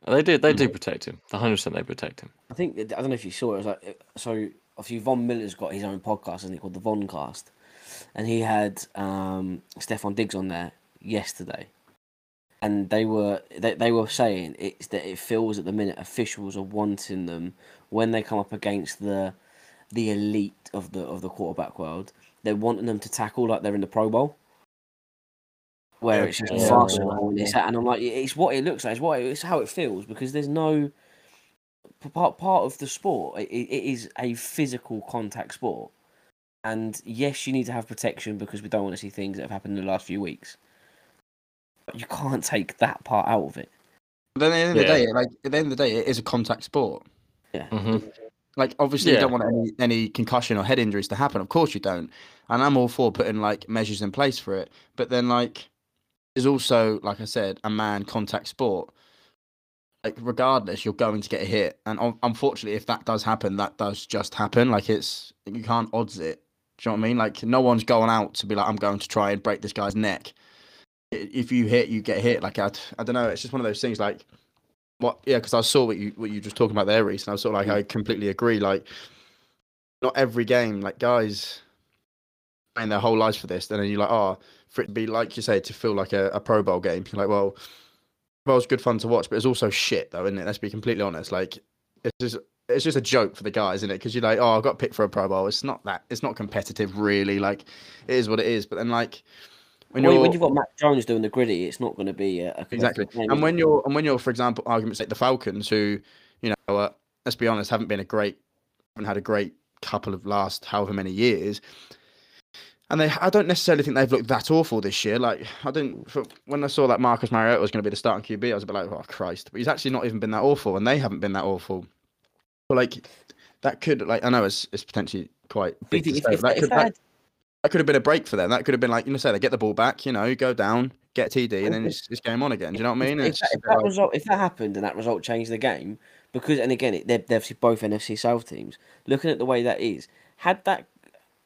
they do they do protect him. hundred percent they protect him. I think I don't know if you saw it. It was like so. Obviously, Von Miller's got his own podcast, isn't it, called the Voncast, and he had um, Stefon Diggs on there yesterday, and they were they, they were saying it's that it feels at the minute officials are wanting them when they come up against the the elite of the of the quarterback world. they're wanting them to tackle like they're in the Pro Bowl, where it's just Yeah. farcical and it's and I'm like, it's what it looks like, it's what it, it's how it feels because there's no part part of the sport. It, it is a physical contact sport, and yes, you need to have protection because we don't want to see things that have happened in the last few weeks. But you can't take that part out of it. But then at the end of Yeah. the day, like at the end of the day, it is a contact sport. hmm Like obviously, you don't want any any concussion or head injuries to happen. Of course, you don't. And I'm all for putting like measures in place for it. But then, like, there's also, like I said, a man contact sport. Like, regardless, you're going to get a hit. And un- unfortunately, if that does happen, that does just happen. Like, it's you can't odds it. Do you know what I mean? Like, no one's going out to be like, I'm going to try and break this guy's neck. If you hit, you get hit. Like, I, I don't know. It's just one of those things. Like, what? Yeah, because I saw what you what you just talking about there, Reese, and I was sort of like, I completely agree. Like, not every game, like guys playing their whole lives for this, and then you're like, oh, for it to be like you say, to feel like a, a Pro Bowl game, you're like, well, Pro Bowl's good fun to watch, but it's also shit though, isn't it? Let's be completely honest. Like, it's just it's just a joke for the guys, isn't it? Because you're like, oh, I got picked for a Pro Bowl. It's not that. It's not competitive, really. Like, it is what it is. But then, like, when When, you're when you've got Matt Jones doing the gritty, it's not going to be a, a Exactly. game, And when you're and when you're, for example, arguments like the Falcons, who, you know, uh, let's be honest, haven't been a great, haven't had a great couple of last however many years, and they, I don't necessarily think they've looked that awful this year. Like I didn't for, when I saw that Marcus Mariota was going to be the starting QB, I was a bit like, oh Christ, but he's actually not even been that awful, and they haven't been that awful. But like that could like I know it's it's potentially quite big to think say, if, but if, that could that, that could have been a break for them. That could have been like you know, say they get the ball back, you know, go down, get TD, and then it's, it's game on again. Do you know what I mean? if, that, if that like- result, if that happened and that result changed the game, because and again, it, they're, they're both NFC South teams. Looking at the way that is, had that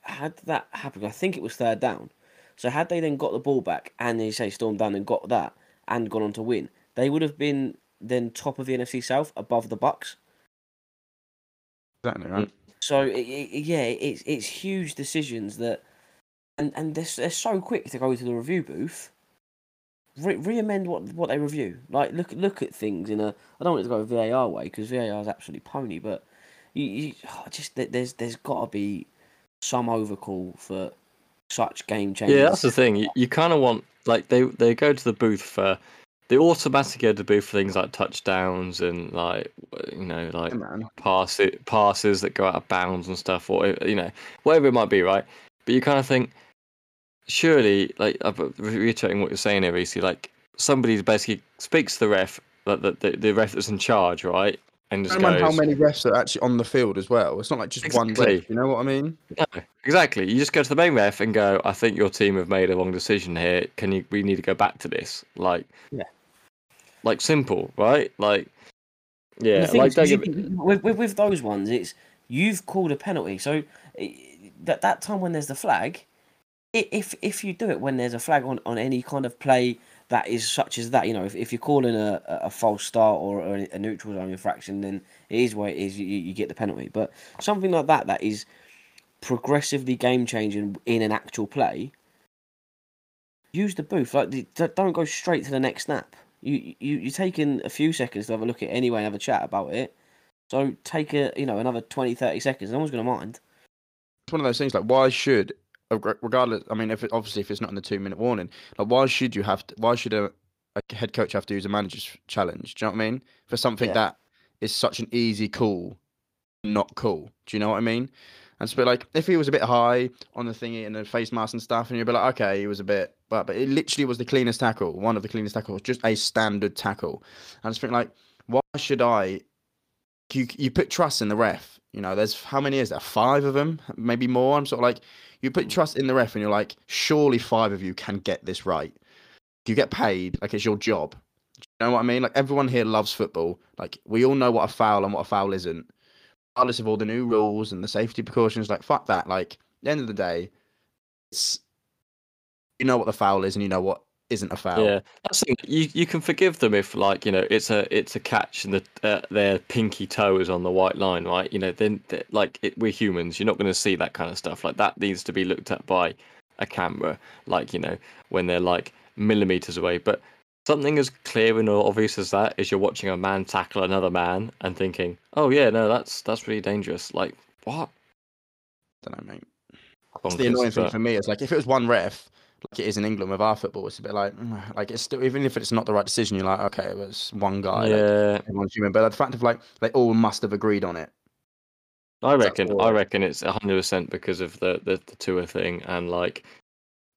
had that happened, I think it was third down. So had they then got the ball back and they say stormed down and got that and gone on to win, they would have been then top of the NFC South above the Bucks. Exactly right. Mm. So it, it, yeah, it's it's huge decisions that, and and they're, they're so quick to go to the review booth. Re- re-amend what what they review. Like look look at things in a. I don't want it to go VAR way because VAR is absolutely pony, but you, you oh, just there's there's got to be some overcall for such game changes. Yeah, that's the thing. You, you kind of want like they they go to the booth for they automatically go to the booth for things like touchdowns and like you know like Yeah, pass it, passes that go out of bounds and stuff, or eh, you know whatever it might be, right? But you kind of think, surely, like uh, reiterating what you're saying here, Reese, like somebody basically speaks to the ref, like the the, the ref that's in charge, right? And just Bear in goes, how many refs are actually on the field as well. It's not like just one ref. You know what I mean? No, exactly. You just go to the main ref and go, I think your team have made a wrong decision here. Can you we need to go back to this? Like Yeah. Like simple, right? Like yeah, like is, don't 'cause you get me- can- with, with with those ones, it's you've called a penalty. So i- that that time when there's the flag, if if you do it when there's a flag on, on any kind of play that is such as that, you know, if, if you're calling a, a a false start or, or a neutral zone infraction, then it is what it is. You, you get the penalty. But something like that that is progressively game changing in an actual play. Use the booth. Like don't go straight to the next snap. You you you're taking a few seconds to have a look at it anyway and have a chat about it. So take a you know another 20, 30 seconds. No one's gonna mind. It's one of those things. Like, why should, regardless? I mean, if it, obviously if it's not in the two minute warning, like, why should you have? To, why should a, a head coach have to use a manager's challenge? Do you know what I mean? For something Yeah. that is such an easy call, not cool. Do you know what I mean? And a like if he was a bit high on the thingy and the face mask and stuff, and you'd be like, okay, he was a bit, but but it literally was the cleanest tackle, one of the cleanest tackles, just a standard tackle. And it's think like, why should I? You you put trust in the ref. You know, there's how many is there? Five of them, maybe more. I'm sort of like, you put hmm. trust in the ref, and you're like, surely five of you can get this right. You get paid like it's your job. Do you know what I mean? Like everyone here loves football. Like we all know what a foul and what a foul isn't regardless of all the new rules and the safety precautions, like fuck that. Like at the end of the day, it's you know what the foul is and you know what isn't a foul. Yeah, that's the thing. You you can forgive them if like you know it's a it's a catch and the uh, their pinky toe is on the white line, right? You know, then like it, we're humans. You're not going to see that kind of stuff. Like that needs to be looked at by a camera. Like you know when they're like millimeters away. But something as clear and obvious as that is you're watching a man tackle another man and thinking, oh yeah, no, that's that's really dangerous. Like what? don't know, mate. It's the annoying thing for me is like if it was one ref, like it is in England with our football, it's a bit like mm, like it's still even if it's not the right decision, you're like okay, it was one guy. Like, yeah, everyone's human, but the fact of like they all must have agreed on it. I reckon. I reckon it's hundred percent because of the, the the Tua thing and like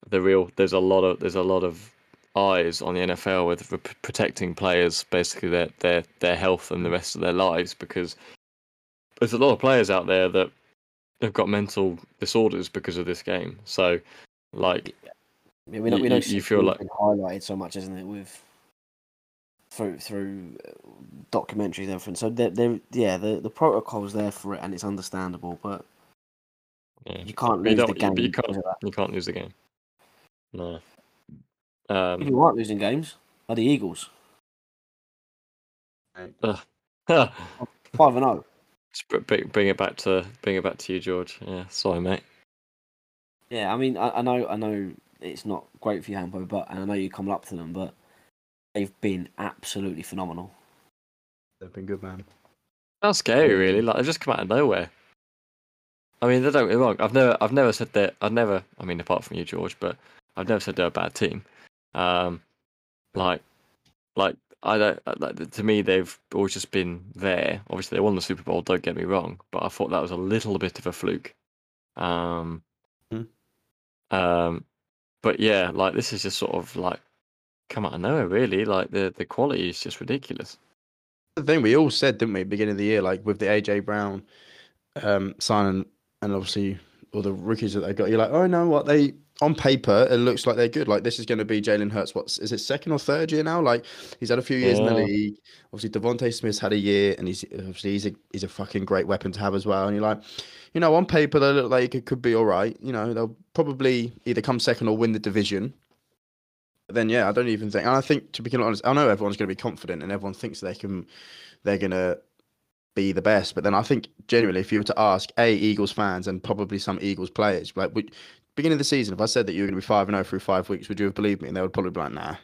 the real. There's a lot of there's a lot of eyes on the NFL with protecting players, basically their their their health and the rest of their lives because there's a lot of players out there that have got mental disorders because of this game. So, like, Yeah, we know, You- we know you- feel like- been highlighted so much, isn't it, with through through uh, documentaries and everything. So there, there, yeah, the the protocol's there for it, and it's understandable, but yeah, you can't you lose the game. you can't you can't lose the game. No. Um, you aren't losing games, are the Eagles [LAUGHS] five and oh. zero? Bring, bring it back to bring it back to you, George. Yeah, sorry, mate. Yeah, I mean, I, I know, I know, it's not great for you, Hampo, but and I know you come up to them, but they've been absolutely phenomenal. They've been good, man. That's scary, really. Like they've just come out of nowhere. I mean, they don't get me wrong. I've never, I've never said that. I've never. I mean, apart from you, George, but I've never said they're a bad team. Um, like, like I don't. uh, Like, to me, they've always just been there. Obviously, they won the Super Bowl. Don't get me wrong, but I thought that was a little bit of a fluke. Um, Hmm. um, but yeah, like this is just sort of like come out of nowhere, really. Like the the quality is just ridiculous. The thing we all said, didn't we, beginning of the year, like with the AJ Brown um, signing, and obviously all the rookies that they got, you're like, oh no, what they on paper it looks like they're good. Like this is going to be Jalen Hurts. What's is it second or third year now? Like he's had a few years in the league. Obviously DeVonta Smith's had a year, and he's obviously he's a he's a fucking great weapon to have as well. And you're like, you know, on paper they look like it could be all right. You know, they'll probably either come second or win the division. But then yeah, I don't even think. And I think to be honest, I know everyone's going to be confident and everyone thinks they can, they're going to be the best. But then I think genuinely, if you were to ask a Eagles fans and probably some Eagles players, like would, beginning of the season, if I said that you were going to be five and zero through five weeks, would you have believed me? And they would probably be like, nah,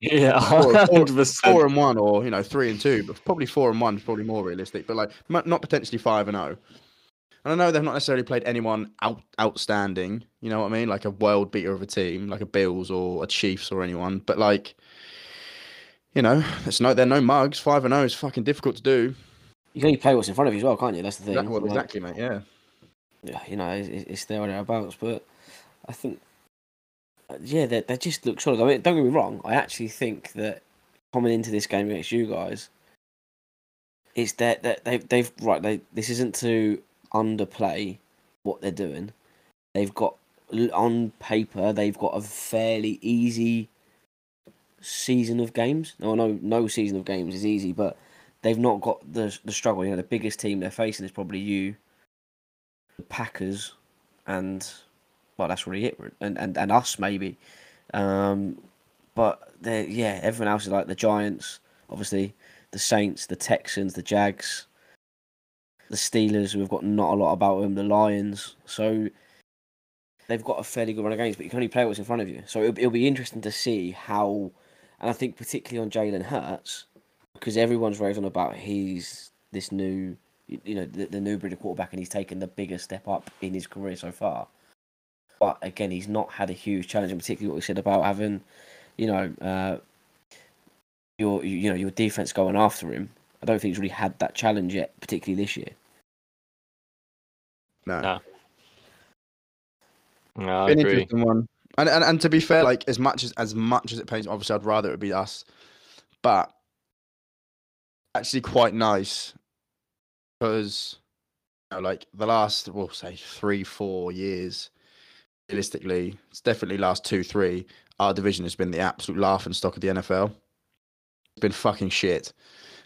Yeah, [LAUGHS] Four- four- four and one, or you know, three and two, but probably four and one is probably more realistic. But like, m- not potentially five and zero. And I know they've not necessarily played anyone out outstanding. You know what I mean? Like a world beater of a team, like a Bills or a Chiefs or anyone. But like, you know, it's no, they're no mugs. Five and zero is fucking difficult to do. You can only play what's in front of you as well, can't you? That's the thing. Exactly, well, exactly, mate. Yeah. yeah, you know, it's, it's there or thereabouts. But I think, yeah, they, they just look solid. I mean, don't get me wrong. I actually think that coming into this game against you guys, it's that that they've they've right. They this isn't to underplay what they're doing. They've got on paper they've got a fairly easy season of games. No, know no season of games is easy, but they've not got the the struggle. You know, the biggest team they're facing is probably you, the Packers, and well, that's really it, and and, and us maybe. Um, but yeah, everyone else is like the Giants, obviously, the Saints, the Texans, the Jags, the Steelers. We've got not a lot about them. The Lions. So they've got a fairly good run of games, but you can only play what's in front of you. So it'll, it'll be interesting to see how, and I think particularly on Jalen Hurts, because everyone's raving about he's this new, you you know, the, the new breed of quarterback, and he's taken the biggest step up in his career so far. But again, he's not had a huge challenge, and particularly what we said about having, you know, uh, your you you know your defense going after him. I don't think he's really had that challenge yet, particularly this year. No. No. No, I An agree. interesting one. And, and and to be fair, like as much as as much as it pains, obviously I'd rather it would be us, but actually quite nice because you know, like the last we'll say three four years, realistically, it's definitely last two three. Our division has been the absolute laughing stock of the NFL. It's been fucking shit,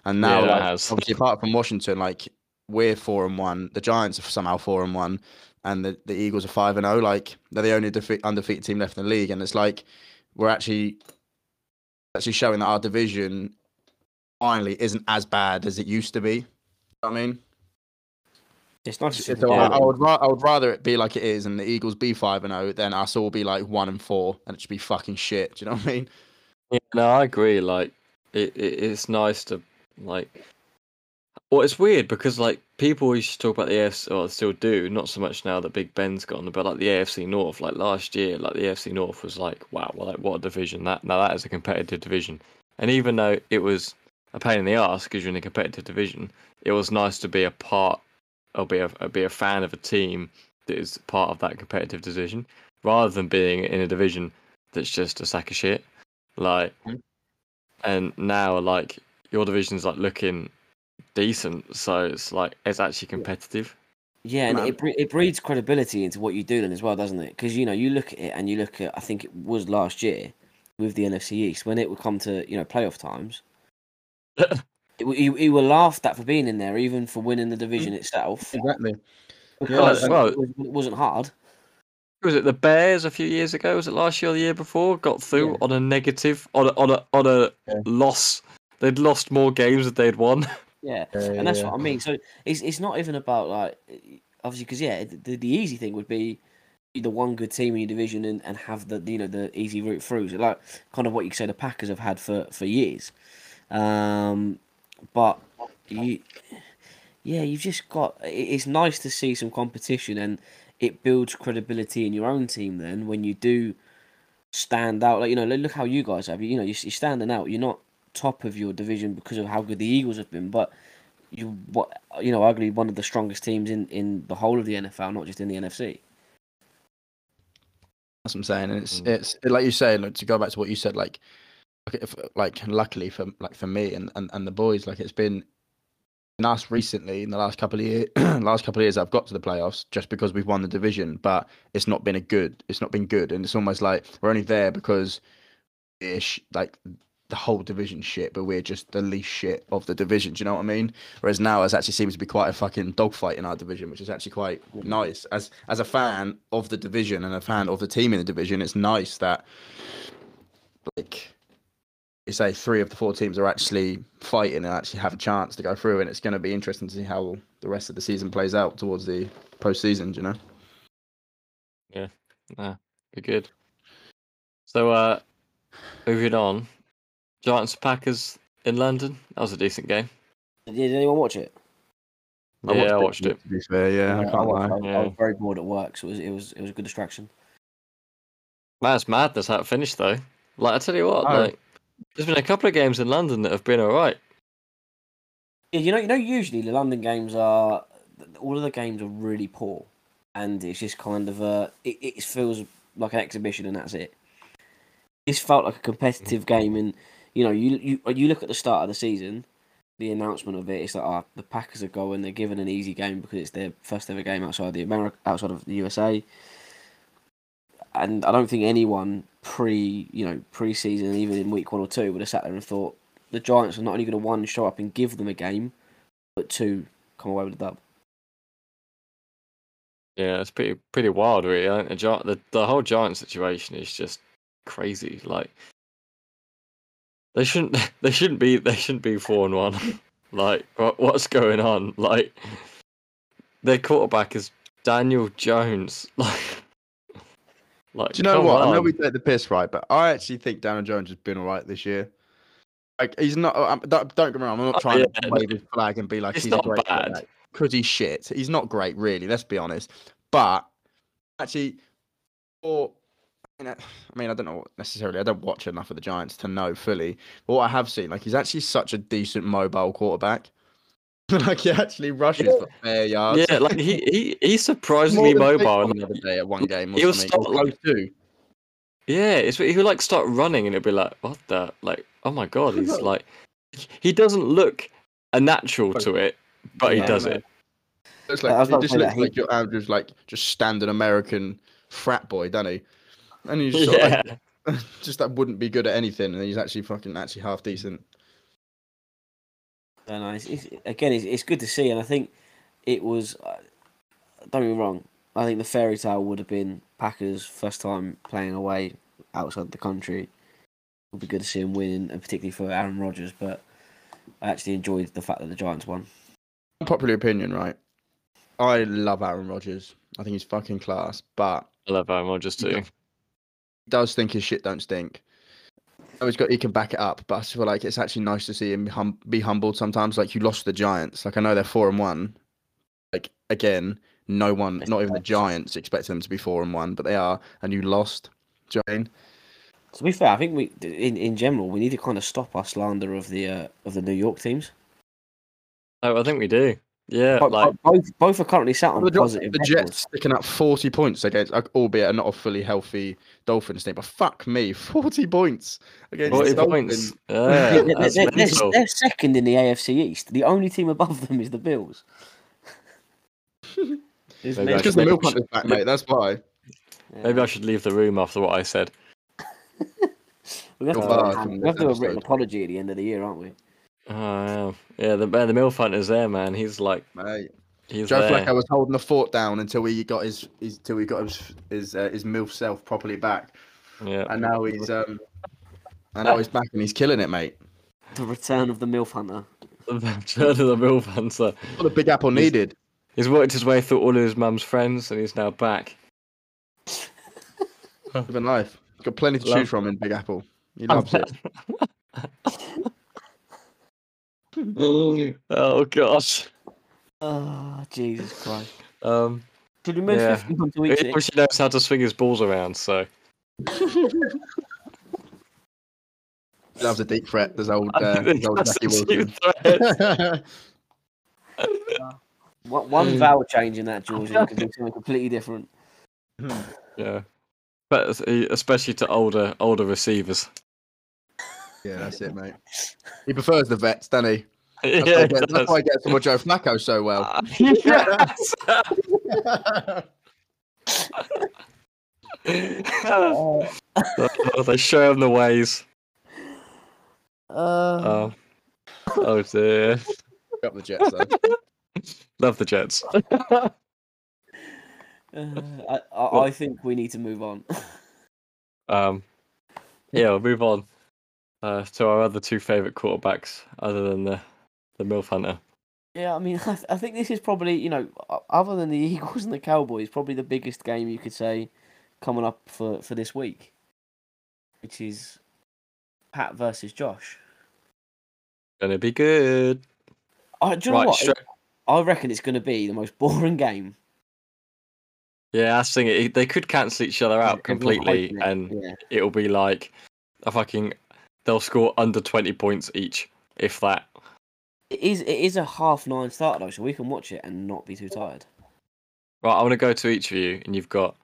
and now Yeah, like, obviously apart from Washington, like we're four and one. The Giants are somehow four and one, and the, the Eagles are five and zero. Like they're the only defe- undefeated team left in the league, and it's like we're actually actually showing that our division finally isn't as bad as it used to be. You know what I mean, It's nice to so the I. I would ra- I would rather it be like it is, and the Eagles be five and oh, zero, than us all be like one and four, and it should be fucking shit. Do you know what I mean? Yeah, no, I agree. Like, it, it it's nice to like Well, it's weird because like people used to talk about the AFC, or still do, not so much now that Big Ben's gone, but like the AFC North. Like last year, like the AFC North was like, wow, well, like what a division that. Now that is a competitive division, and even though it was a pain in the ass because you're in a competitive division, it was nice to be a part or be a be a fan of a team that is part of that competitive division, rather than being in a division that's just a sack of shit. Like, mm-hmm. and now like your division's like looking decent, so it's like it's actually competitive. Yeah, and Man. it it breeds credibility into what you do then as well, doesn't it? Because you know you look at it and you look at I think it was last year with the NFC East when it would come to you know playoff times. [LAUGHS] it, you, you were laughed at for being in there, even for winning the division itself. Exactly. Because well- it, was, it wasn't hard. Was it the Bears a few years ago? Was it last year or the year before? Got through Yeah. on a negative, on a on a on a Yeah. loss. They'd lost more games than they'd won. [LAUGHS] Yeah, Yeah, and that's yeah. what I mean. So it's it's not even about like obviously because yeah, the, the easy thing would be be the one good team in your division and, and have the you know the easy route through. So like kind of what you say the Packers have had for for years. Um, but you, yeah, you've just got. It's nice to see some competition and it builds credibility in your own team. Then when you do stand out, like you know, look how you guys have. You know, you're, you're standing out. You're not top of your division because of how good the Eagles have been, but you what you know, arguably one of the strongest teams in in the whole of the NFL, not just in the NFC. That's what I'm saying. And it's Mm. it's like you say, like, to go back to what you said, like like, if, like luckily for like for me and, and, and the boys, like it's been us recently in the last couple of years [CLEARS THROAT] last couple of years I've got to the playoffs just because we've won the division, but it's not been a good it's not been good. And it's almost like we're only there because ish like the whole division shit, but we're just the least shit of the division. Do you know what I mean? Whereas now it actually seems to be quite a fucking dogfight in our division, which is actually quite nice. As as a fan of the division and a fan of the team in the division, it's nice that like you say three of the four teams are actually fighting and actually have a chance to go through and it's going to be interesting to see how the rest of the season plays out towards the postseason, do you know? Yeah, nah, be good. So, uh, moving on, Giants Packers in London. That was a decent game. Did, did anyone watch it? yeah, I watched it. To be fair, yeah, I can't watched- lie. I, was- I was very bored at work, so it was it was it was a good distraction. That's madness how it finished though. Like I tell you what, Oh. like there's been a couple of games in London that have been alright. Yeah, you know, you know, usually the London games are all of the games are really poor, and it's just kind of a it, it feels like an exhibition, and that's it. This felt like a competitive game, and you know, you you you look at the start of the season, the announcement of it, it's like, ah, the Packers are going, they're given an easy game because it's their first ever game outside the America, outside of the USA. And I don't think anyone pre, you know, pre-season, even in week one or two, would have sat there and thought the Giants are not only going to one show up and give them a game, but two come away with a dub. Yeah, it's pretty pretty wild, really. The, the the whole Giant situation is just crazy. Like they shouldn't [LAUGHS] they shouldn't be they shouldn't be four and one. [LAUGHS] like what what's going on? Like their quarterback is Daniel Jones. [LAUGHS] Like, like Do you know what? I know we take the piss, right? But I actually think Daniel Jones has been all right this year. Like he's not. I'm, don't, don't get me wrong. I'm not Oh, trying yeah, to wave his flag and be like it's he's not a great bad. because he's shit. He's not great, really. Let's be honest. But actually, or I mean, I I mean, I don't know necessarily. I don't watch enough of the Giants to know fully. But what I have seen, like, he's actually such a decent mobile quarterback. [LAUGHS] like he actually rushes for fair yards. Yeah, like he, he he's surprisingly mobile. Big Ben the other day at one game. He'll something, start like- close to. Yeah, it's he would like start running and it'd be like, what the like? Oh my god, he's [LAUGHS] like, he doesn't look a natural to it, but he does no. it. It's like was he just looks like your average, like just standard American frat boy, doesn't he? And he's sort of Yeah, [LAUGHS] like, just that wouldn't be good at anything, and he's actually fucking actually half decent. And it's, it's, again, it's, it's good to see, and I think it was. Uh, don't get me wrong. I think the fairy tale would have been Packers' first time playing away outside the country. It would be good to see him win, and particularly for Aaron Rodgers. But I actually enjoyed the fact that the Giants won. Popular opinion, right? I love Aaron Rodgers. I think he's fucking class, but I love Aaron Rodgers too. he does think his shit don't stink. Know he's got he can back it up, but I feel like it's actually nice to see him hum, be humbled sometimes. Like you lost the Giants. Like I know they're four and one. Like again, no one, not even the Giants, expected them to be four and one, but they are, and you lost. Do you know I mean? To be fair, I think we, in in general, we need to kind of stop our slander of the uh, of the New York teams. Oh, I think we do. Yeah, Bo- like bo- both both are currently sat on The, positive. the records. Jets sticking up forty points against, like, albeit not a fully healthy Dolphins team, but fuck me, [LAUGHS] forty points against forty the points. Dolphins. Yeah, They're, they're- they're- they're- second in the AFC East. The only team above them is the Bills. [LAUGHS] It's Maybe I mental. Because the milk we should- hunt is back, mate. That's why. Maybe I should leave the room after what I said. [LAUGHS] we have to, You're do a- barred from we have to do a written apology at the end of the year, aren't we? Oh, yeah, yeah. The man, the milf hunter's there, man. He's like, Mate. he's Joe there. Flacco was holding the fort down until he got his, his till he got his his, uh, his milf self properly back, Yeah, and now he's um, and now he's back and he's killing it, mate. The return of the MILF Hunter. [LAUGHS] the return of the milf hunter. What the Big Apple needed. He's worked his way through all of his mum's friends, and he's now back. Living life. Got plenty to Love- choose from in Big Apple. He loves it. [LAUGHS] [LAUGHS] oh gosh. Oh, Jesus Christ. Um, Should we move Yeah. 50 on to he each obviously knows how to swing his balls around. So He loves a deep threat. There's old, uh, there's old That's Jackie Wilson. threats. [LAUGHS] Uh, one, one hmm. vowel change in that, George, and you can do [LAUGHS] something completely different. Hmm. yeah, but uh, especially to older older receivers. Yeah, that's it, mate. [LAUGHS] He prefers the vets, doesn't he? [LAUGHS] That's, yeah, why, he he gets, that's does. why he gets on with Joe Flacco so well. [LAUGHS] yes. Oh, Oh, they show him the ways. uh, Oh, oh dear. Up the Jets, though. Love the Jets. uh, I, I, I think we need to move on. Um, yeah, we'll move on uh, to our other two favourite quarterbacks, other than the the Milf Hunter. Yeah, I mean, [LAUGHS] I, th- I think this is probably, you know, other than the [LAUGHS] Eagles and the Cowboys, probably the biggest game you could say coming up for, for this week, which is Pat versus Josh. Gonna be good. I, do you know what? stra- I reckon it's going to be the most [LAUGHS] boring game. yeah, that's the thing. It- They could cancel each other out completely, and yeah. it'll be like a fucking. They'll score under twenty points each, if that. It is, it is a half nine start, though, so we can watch it and not be too tired. Right, I want to go to each of you, and you've got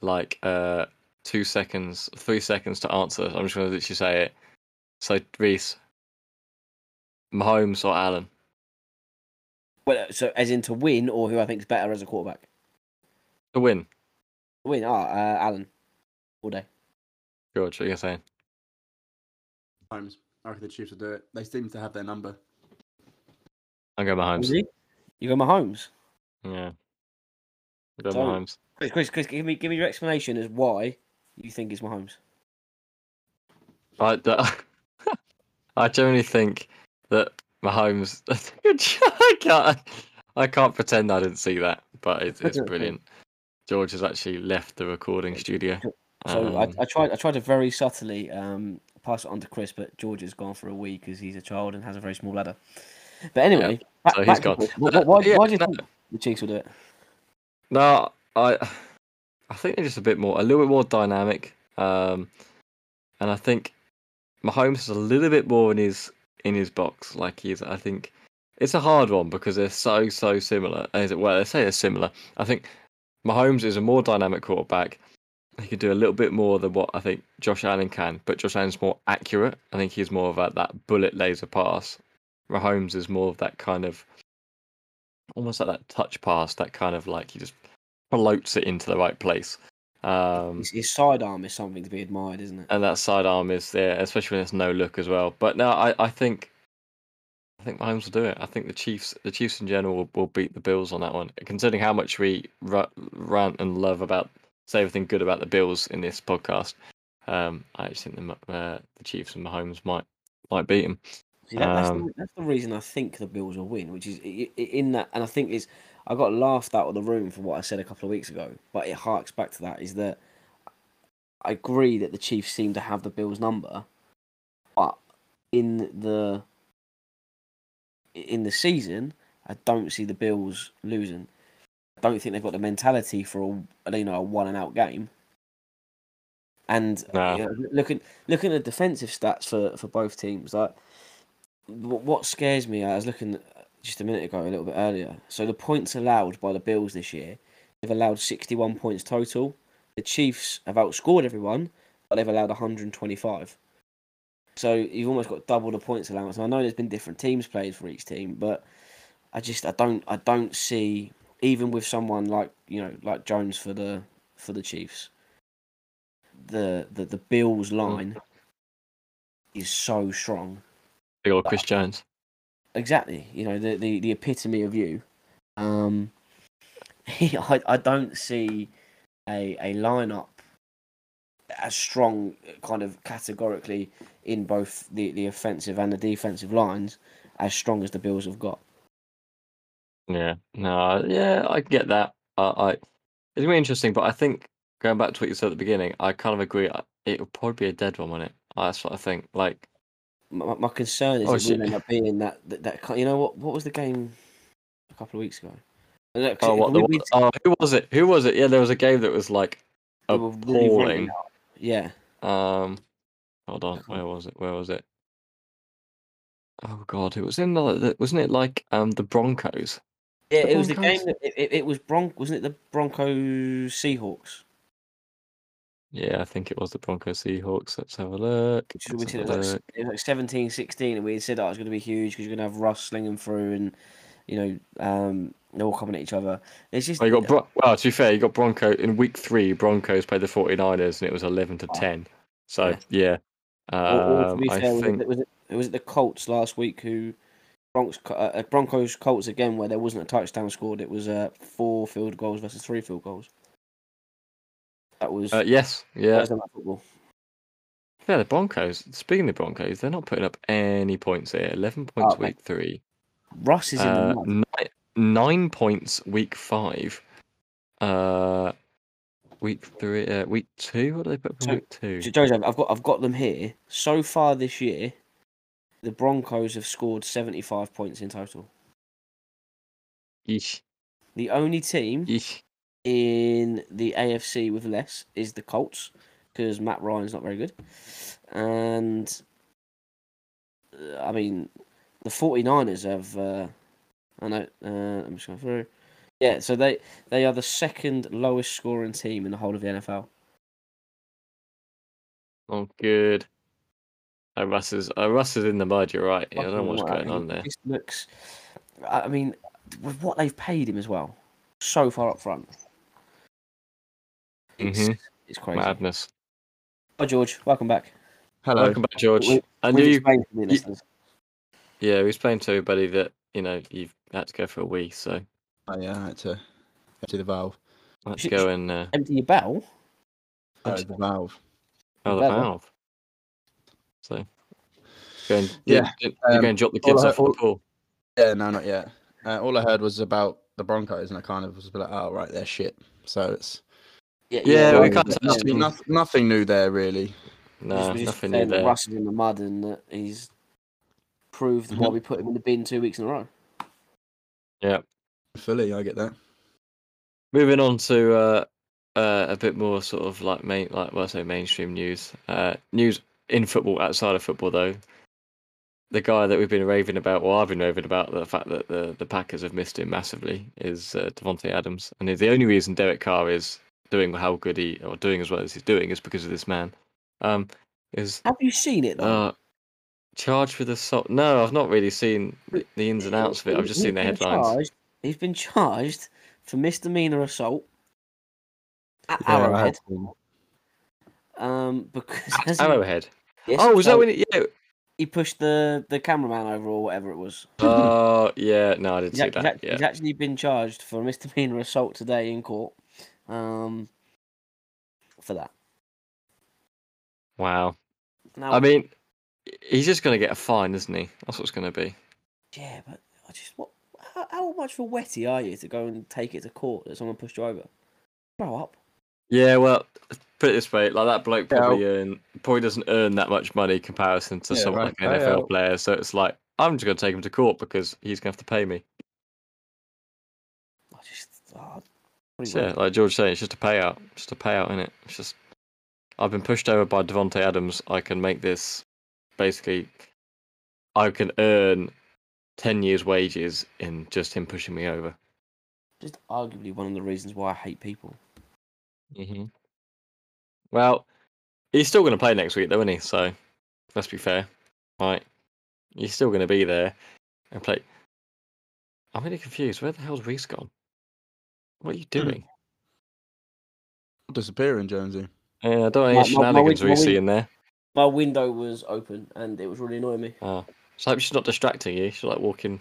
like uh two seconds, three seconds to answer. I'm just going to literally say it. So, Reese, Mahomes or Allen? Well, so as in to win, or who I think is better as a quarterback? To win, Win, ah, uh, Allen, all day. George. What are you saying? Holmes. I reckon the Chiefs will do it. They seem to have their number. I'm going Mahomes. Really? You go Mahomes. Yeah. I'm going So- Mahomes. Chris, Chris, Chris, give me give me your explanation as why you think it's Mahomes. I, [LAUGHS] I generally think that Mahomes. [LAUGHS] I can't. I can't pretend I didn't see that, but [LAUGHS] it's, it's brilliant. George has actually left the recording studio. So I, Um, I tried I tried to very subtly um, pass it on to Chris, but George has gone for a week because he's a child and has a very small ladder. But anyway, back, so he's back gone. Why, why, Yeah, why do you no. think the Chiefs will do it? No, I I think they're just a bit more, a little bit more dynamic, um, and I think Mahomes is a little bit more in his in his box. Like he's, I think it's a hard one because they're so so similar. As it well, they say they're similar. I think Mahomes is a more dynamic quarterback. He could do a little bit more than what I think Josh Allen can, but Josh Allen's more accurate. I think he's more of that, that bullet laser pass. Mahomes is more of that kind of almost like that touch pass, that kind of like he just floats it into the right place. Um, His, his sidearm is something to be admired, isn't it? and that sidearm is there, especially when it's no look as well. But no, I, I think I think Mahomes will do it. I think the Chiefs, the Chiefs in general, will, will beat the Bills on that one. Considering how much we ra- rant and love about say everything good about the Bills in this podcast, um, I actually think the uh, the Chiefs and Mahomes might might beat them. See, that, that's, Um, the, that's the reason I think the Bills will win, which is in that, and I think is I got laughed out of the room for what I said a couple of weeks ago, but it harks back to that is that I agree that the Chiefs seem to have the Bills' number, but in the in the season, I don't see the Bills losing. Don't think they've got the mentality for a you know a one and out game. And Nah. you know, looking looking at the defensive stats for, for both teams, like what scares me, I was looking just a minute ago, a little bit earlier. So the points allowed by the Bills this year, they've allowed sixty one points total. The Chiefs have outscored everyone, but they've allowed one hundred and twenty five. So you've almost got double the points allowance. And I know there's been different teams played for each team, but I just I don't I don't see even with someone like you know like Jones for the for the Chiefs, the the the Bills line is so strong. Big old Chris Jones. Exactly, you know the the, the epitome of you. Um, [LAUGHS] I I don't see a a lineup as strong, kind of categorically in both the the offensive and the defensive lines as strong as the Bills have got. Yeah, no, yeah, I get that. Uh, I it's be interesting, but I think going back to what you said at the beginning, I kind of agree. It'll probably be a dead one, won't it? That's what I think. Like, My, my concern is Oh, it shit. will end up being that, that that you know what what was the game a couple of weeks ago? Look, oh, what we- the, oh, who was it? Who was it? Yeah, there was a game that was like really appalling. Yeah, Um, hold on, where was it? Where was it? Oh God, it was in the wasn't it like um the Broncos? Yeah. The It was the game. That, it, it, it was Bron. Wasn't it the Broncos Seahawks? Yeah, I think it was the Broncos Seahawks. Let's have a look. Which we Let's it have was a like, it was like 17, 16, and we had said oh, it was going to be huge because you're going to have Russ slinging through and you know um they're all coming at each other. It's just Oh, you got Bron- well. To be fair, you got Bronco in week three. Broncos played the 49ers, and it was eleven to Oh. ten. So yeah, Or, or to um, be I fair, was, think it, was it was it the Colts last week who Bronx, uh, Broncos Colts again where there wasn't a touchdown scored. It was uh, four field goals versus three field goals. That was uh, yes, yeah, Thursday night football. yeah. The Broncos. Speaking of the Broncos, they're not putting up any points here. Eleven points Oh, mate. week three. Russ is in Uh, the nine, nine points week five. Uh, week three. Uh, week two. What do they put up So- week two? Jo- Joseph, I've got I've got them here. So far this year, the Broncos have scored seventy five points in total. Yeesh, The only team yeesh. in the AFC with less is the Colts because Matt Ryan's not very good. And uh, I mean, the 49ers have. Uh, I know. Uh, I'm just going through. Yeah, so they they are the second lowest scoring team in the whole of the NFL. Oh, good. Oh, Russ is. Oh, Russ is in the mud. You're right. Yeah, I don't know what's Fucking going on there. just looks. I I mean, with what they've paid him as well, so far up front. It's, Mhm. it's crazy. Madness. Hi George, welcome back. Hello. Welcome back, George. We- I We've knew. You, explained you- listeners. yeah, we explained to everybody that you know you've had to go for a wee, so Oh, yeah, I had to empty the valve. let's Sh- go and uh, Empty your barrel. Oh, the valve. oh the Better. valve. So go and Yeah, you you um, go and drop the kids I- off at the all- pool. Yeah, no, not yet. Uh, all I heard was about the Broncos, and I kind of was like, "Oh, right, they're shit." So it's Yeah, yeah, we can't yeah, nothing, nothing, nothing new there really. No, Just- nothing new there. Russ in the mud and that he's proved why we put him in the bin two weeks in a row. Yeah, fully, I get that. Moving on to uh, uh, a bit more sort of like main, like well, I say mainstream news. Uh, news in football, outside of football, though. The guy that we've been raving about, well, I've been raving about the fact that the, the Packers have missed him massively, is uh, Davante Adams, and the only reason Derek Carr is doing how good he or doing as well as he's doing is because of this man. Um, is Have you seen it though? uh, charged with assault? No, I've not really seen the, the ins and outs of it. I've just He's seen the been headlines. charged- he's been charged for misdemeanor assault at Yeah, Arrowhead. have. Um, because as Arrowhead. Yes, Oh, was that when? It, yeah. he pushed the the cameraman over or whatever it was? [LAUGHS] Oh, yeah. No, I didn't He's, see he's that. act- Yeah. he's actually been charged for misdemeanor assault today in court. Um, for that. Wow. Now, I mean, he's just going to get a fine, isn't he? That's what's going to be. yeah, but I just what? How, how much of a wetty are you to go and take it to court that someone pushed you over? Grow up. Yeah, well, put it this way, like that bloke Yeah, probably earn probably doesn't earn that much money in comparison to Yeah, someone right, like an NFL player. So it's like I'm just gonna take him to court because he's gonna have to pay me. I just, oh, So, yeah, like George saying, it's just a payout, just a payout in it. It's just I've been pushed over by Davante Adams. I can make this basically. I can earn ten years' wages in just him pushing me over. just arguably one of the reasons why I hate people. hmm Well, he's still going to play next week, though, isn't he? So let's be fair, right? He's still going to be there and play. I'm really confused. Where the hell's Reese gone? What are you Hmm. doing? Disappearing, Jonesy. Yeah, I don't know My- any my- my shenanigans win- my Reese win- in there. My window was open and it was really annoying me. Oh. So I hope she's not distracting you. She's like walking.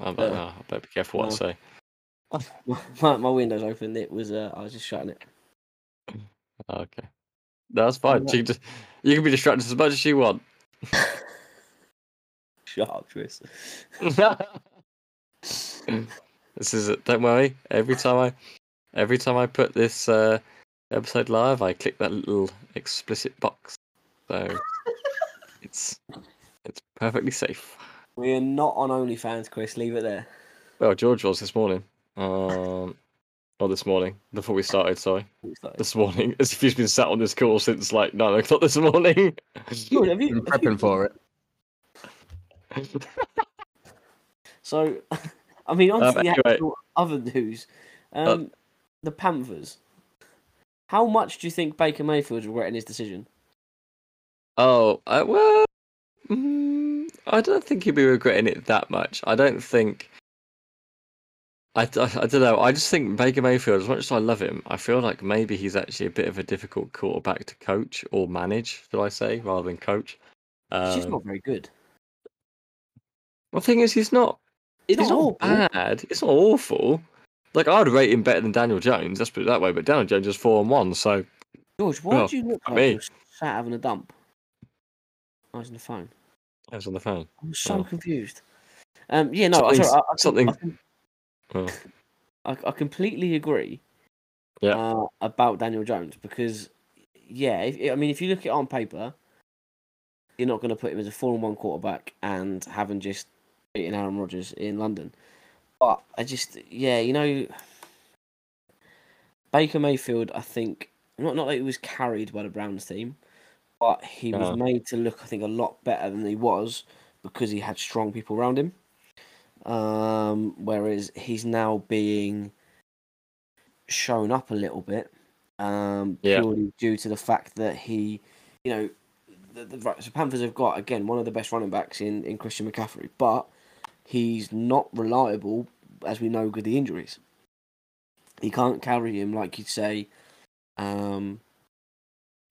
I'm like, Yeah. oh, I better be careful what I say. [LAUGHS] My, my window's open. It was. Uh, I was just shutting it. Oh, okay. That's fine. She can just, you can be distracted as much as you want. Shut up, Chris. [LAUGHS] this is it. Don't worry. Every time I, every time I put this uh, episode live, I click that little explicit box. So [LAUGHS] it's it's perfectly safe. We are not on OnlyFans, Chris. Leave it there. Well, George was this morning. Um, or this morning before we started. Sorry, It's like- this morning. [LAUGHS] As if he's been sat on this call since like nine o'clock this morning. George, have you, Been have you- prepping for it. [LAUGHS] So, [LAUGHS] I mean, on to Um, the anyway. actual other news. Um, the Panthers. How much do you think Baker Mayfield's regretting his decision? Oh, I, well, mm, I don't think he'd be regretting it that much. I don't think. I, I, I don't know. I just think Baker Mayfield, as much as I love him, I feel like maybe he's actually a bit of a difficult quarterback to coach or manage, should I say, rather than coach. Um, not very good. the thing is, he's not. He's, He's not awful. bad. It's not awful. Like I'd rate him better than Daniel Jones. Let's put it that way. But Daniel Jones is four and one, so George, why Well, do you look like you're sat having a dump? I was on the phone. I was on the phone. I'm so Oh. confused. Um, yeah, no, Something's- sorry, I, I, something- I, Oh. I, I completely agree. Yeah. Uh, about Daniel Jones because, yeah, if, I mean, if you look at it on paper, you're not going to put him as a four and one quarterback and having just beaten Aaron Rodgers in London. But I just, yeah, you know, Baker Mayfield, I think, not not that he was carried by the Browns team, but he was made to look, I think, a lot better than he was because he had strong people around him. Um, whereas he's now being shown up a little bit, um, Yeah. purely due to the fact that he, you know, the, the the Panthers have got again one of the best running backs in, in Christian McCaffrey, but he's not reliable, as we know, with the injuries. He can't carry him like you'd say. Um,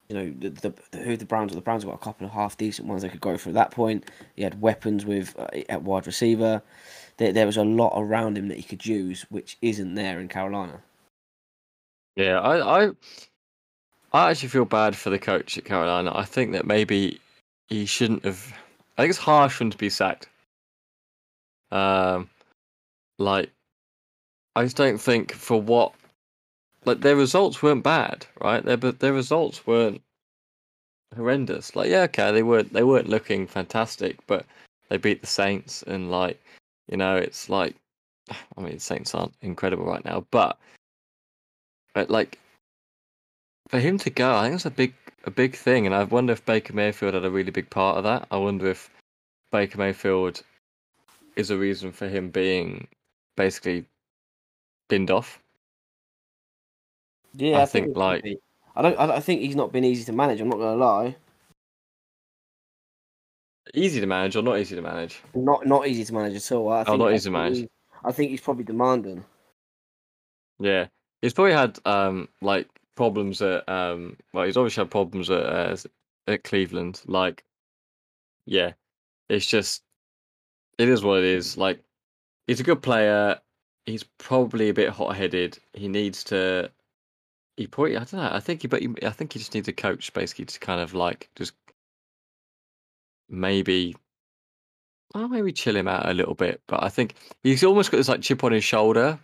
you know, the, the, who the Browns the Browns got a couple of half decent ones they could go for at that point. He had weapons with uh, at wide receiver. There, there was a lot around him that he could use, which isn't there in Carolina. Yeah, I, I, I actually feel bad for the coach at Carolina. I think that maybe he shouldn't have. I think it's harsh for him to be sacked. Um, like, I just don't think for what, like their results weren't bad, right? Their but their results weren't horrendous. Like, yeah, okay, they weren't they weren't looking fantastic, but they beat the Saints, and like, you know, it's like, [SIGHS] I mean, Saints aren't incredible right now, but but like for him to go, I think it's a big a big thing, and I wonder if Baker Mayfield had a really big part of that. I wonder if Baker Mayfield is a reason for him being basically binned off. Yeah, I I, think, could like- I don't. I think he's not been easy to manage. I'm not gonna lie. Easy to manage or not easy to manage? Not not easy to manage at all. I Oh, think, not easy to manage. he- I think he's probably demanding. Yeah, he's probably had um like problems at um well he's obviously had problems at uh, at Cleveland. Like, yeah, it's just it is what it is. Like, he's a good player. He's probably a bit hot headed. He needs to. He probably I don't know. I think he but he, I think he just needs a coach basically to kind of like just maybe. Oh, maybe chill him out a little bit, but I think he's almost got this like chip on his shoulder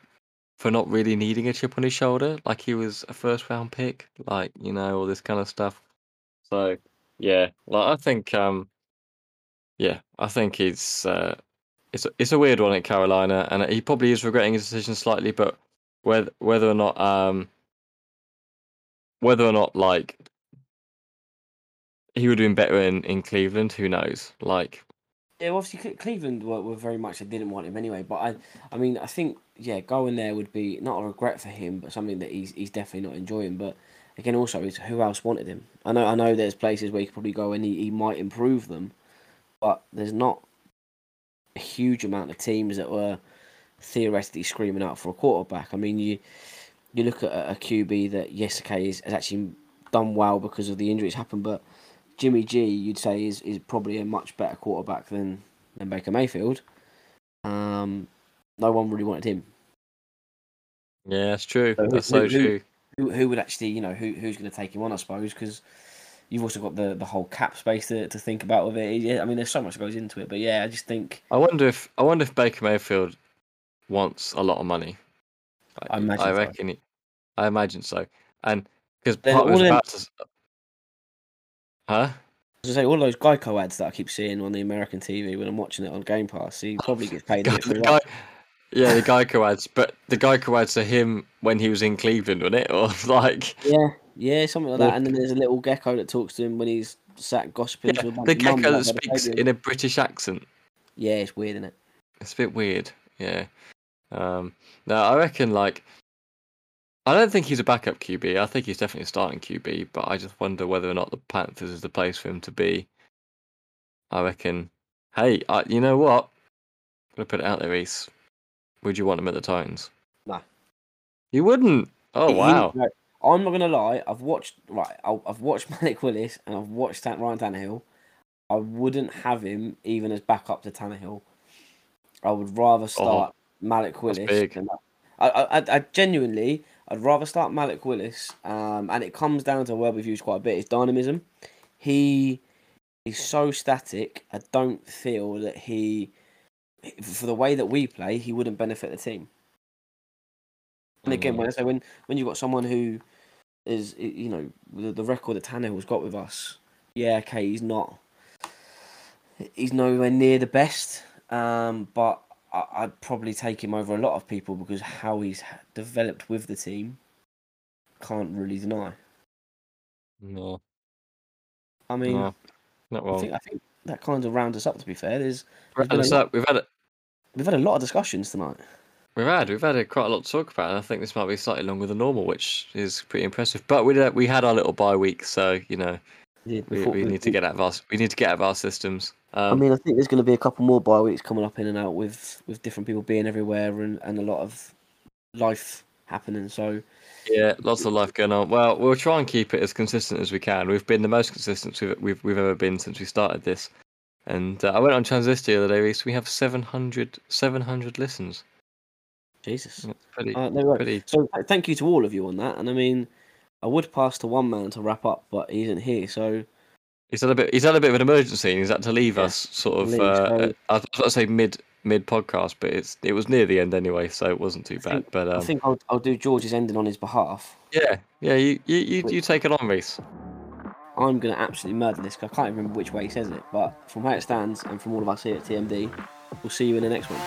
for not really needing a chip on his shoulder, like he was a first round pick, like you know all this kind of stuff. So yeah, like I think um yeah, I think it's uh it's a, it's a weird one at Carolina, and he probably is regretting his decision slightly, but whether whether or not um whether or not like he would have been better in in Cleveland, who knows? Like Yeah, well, obviously Cleveland were, were very much they didn't want him anyway. But I, I mean, I think yeah, going there would be not a regret for him, but something that he's he's definitely not enjoying. But again, also, is who else wanted him? I know, I know, there's places where he could probably go and he, he might improve them, but there's not a huge amount of teams that were theoretically screaming out for a quarterback. I mean, you you look at a, QB that yes, okay, is, has actually done well because of the injuries happened, but Jimmy G, you'd say, is, is probably a much better quarterback than, than Baker Mayfield. Um, no one really wanted him. yeah, that's true. So who- That's so who- who- true. Who, who would actually, you know, who who's going to take him on? I suppose because you've also got the, the whole cap space to, to think about with it. Yeah, I mean, there's so much that goes into it, but yeah, I just think I wonder if I wonder if Baker Mayfield wants a lot of money. Like, I imagine I so. reckon. He, I imagine so, and because part was about to. s- Huh? as I say, all those Geico ads that I keep seeing on the American TV when I'm watching it on Game Pass, he probably gets paid a bit the guy, yeah, the Geico ads, but the Geico ads are him when he was in Cleveland, wasn't it? [LAUGHS] Or like Yeah, yeah, something like Or- that. And then there's a little gecko that talks to him when he's sat gossiping yeah, to the gecko that speaks in a British accent. Yeah, it's weird, isn't it? It's a bit weird. Yeah. Um, no, I reckon like I don't think he's a backup QB. I think he's definitely a starting QB, but I just wonder whether or not the Panthers is the place for him to be. I reckon. Hey, I, you know what? I'm gonna put it out there, Reese. Would you want him at the Titans? Nah. You wouldn't. Oh He- he- wow. right, I'm not gonna lie. I've watched right. I- I've watched [LAUGHS] Malik Willis and I've watched Ryan Tannehill. I wouldn't have him even as backup to Tannehill. I would rather oh, start Malik Willis. Oh, big. I, I- I genuinely, I'd rather start Malik Willis. Um, and it comes down to word we've used quite a bit. It's dynamism. He is so static. I don't feel that he, for the way that we play, he wouldn't benefit the team. And again, when I say when when you've got someone who is you know the, the record that Tannehill's got with us, yeah, okay, he's not he's nowhere near the best, um, but I, I'd probably take him over a lot of people because how he's developed with the team can't really deny. No, I mean, no, not I wrong. think I think that kind of rounds us up. To be fair, there's Round us up. We've had a, we've had a lot of discussions tonight. we've had we've had a, quite a lot to talk about. and I think this might be slightly longer than normal, which is pretty impressive. But we uh, we had our little bye week, so you know Yeah, we, we need to get out of our we need to get out of our systems. Um, I mean, I think there's going to be a couple more bye weeks coming up in and out with with different people being everywhere and, and a lot of life happening. So Yeah, lots of life going on. Well, we'll try and keep it as consistent as we can. We've been the most consistent we've we've, we've ever been since we started this. And uh, I went on Transistor the other day, Reece. We have 700, 700 listens. Jesus. Pretty, Uh, no, right. pretty. So thank you to all of you on that. And I mean, I would pass to one man to wrap up, but he isn't here. So He's had a bit. He's had a bit of an emergency, and he's had to leave Yeah, us sort of. leave, Uh, I was about to say mid mid podcast, but it's it was near the end anyway, so it wasn't too I bad. think- But I um, think I'll, I'll do George's ending on his behalf. yeah, yeah, you you you, you take it on, Reese. I'm going to absolutely murder this 'cause I can't even remember which way he says it. But from how it stands and from all of us here at TMD, we'll see you in the next one.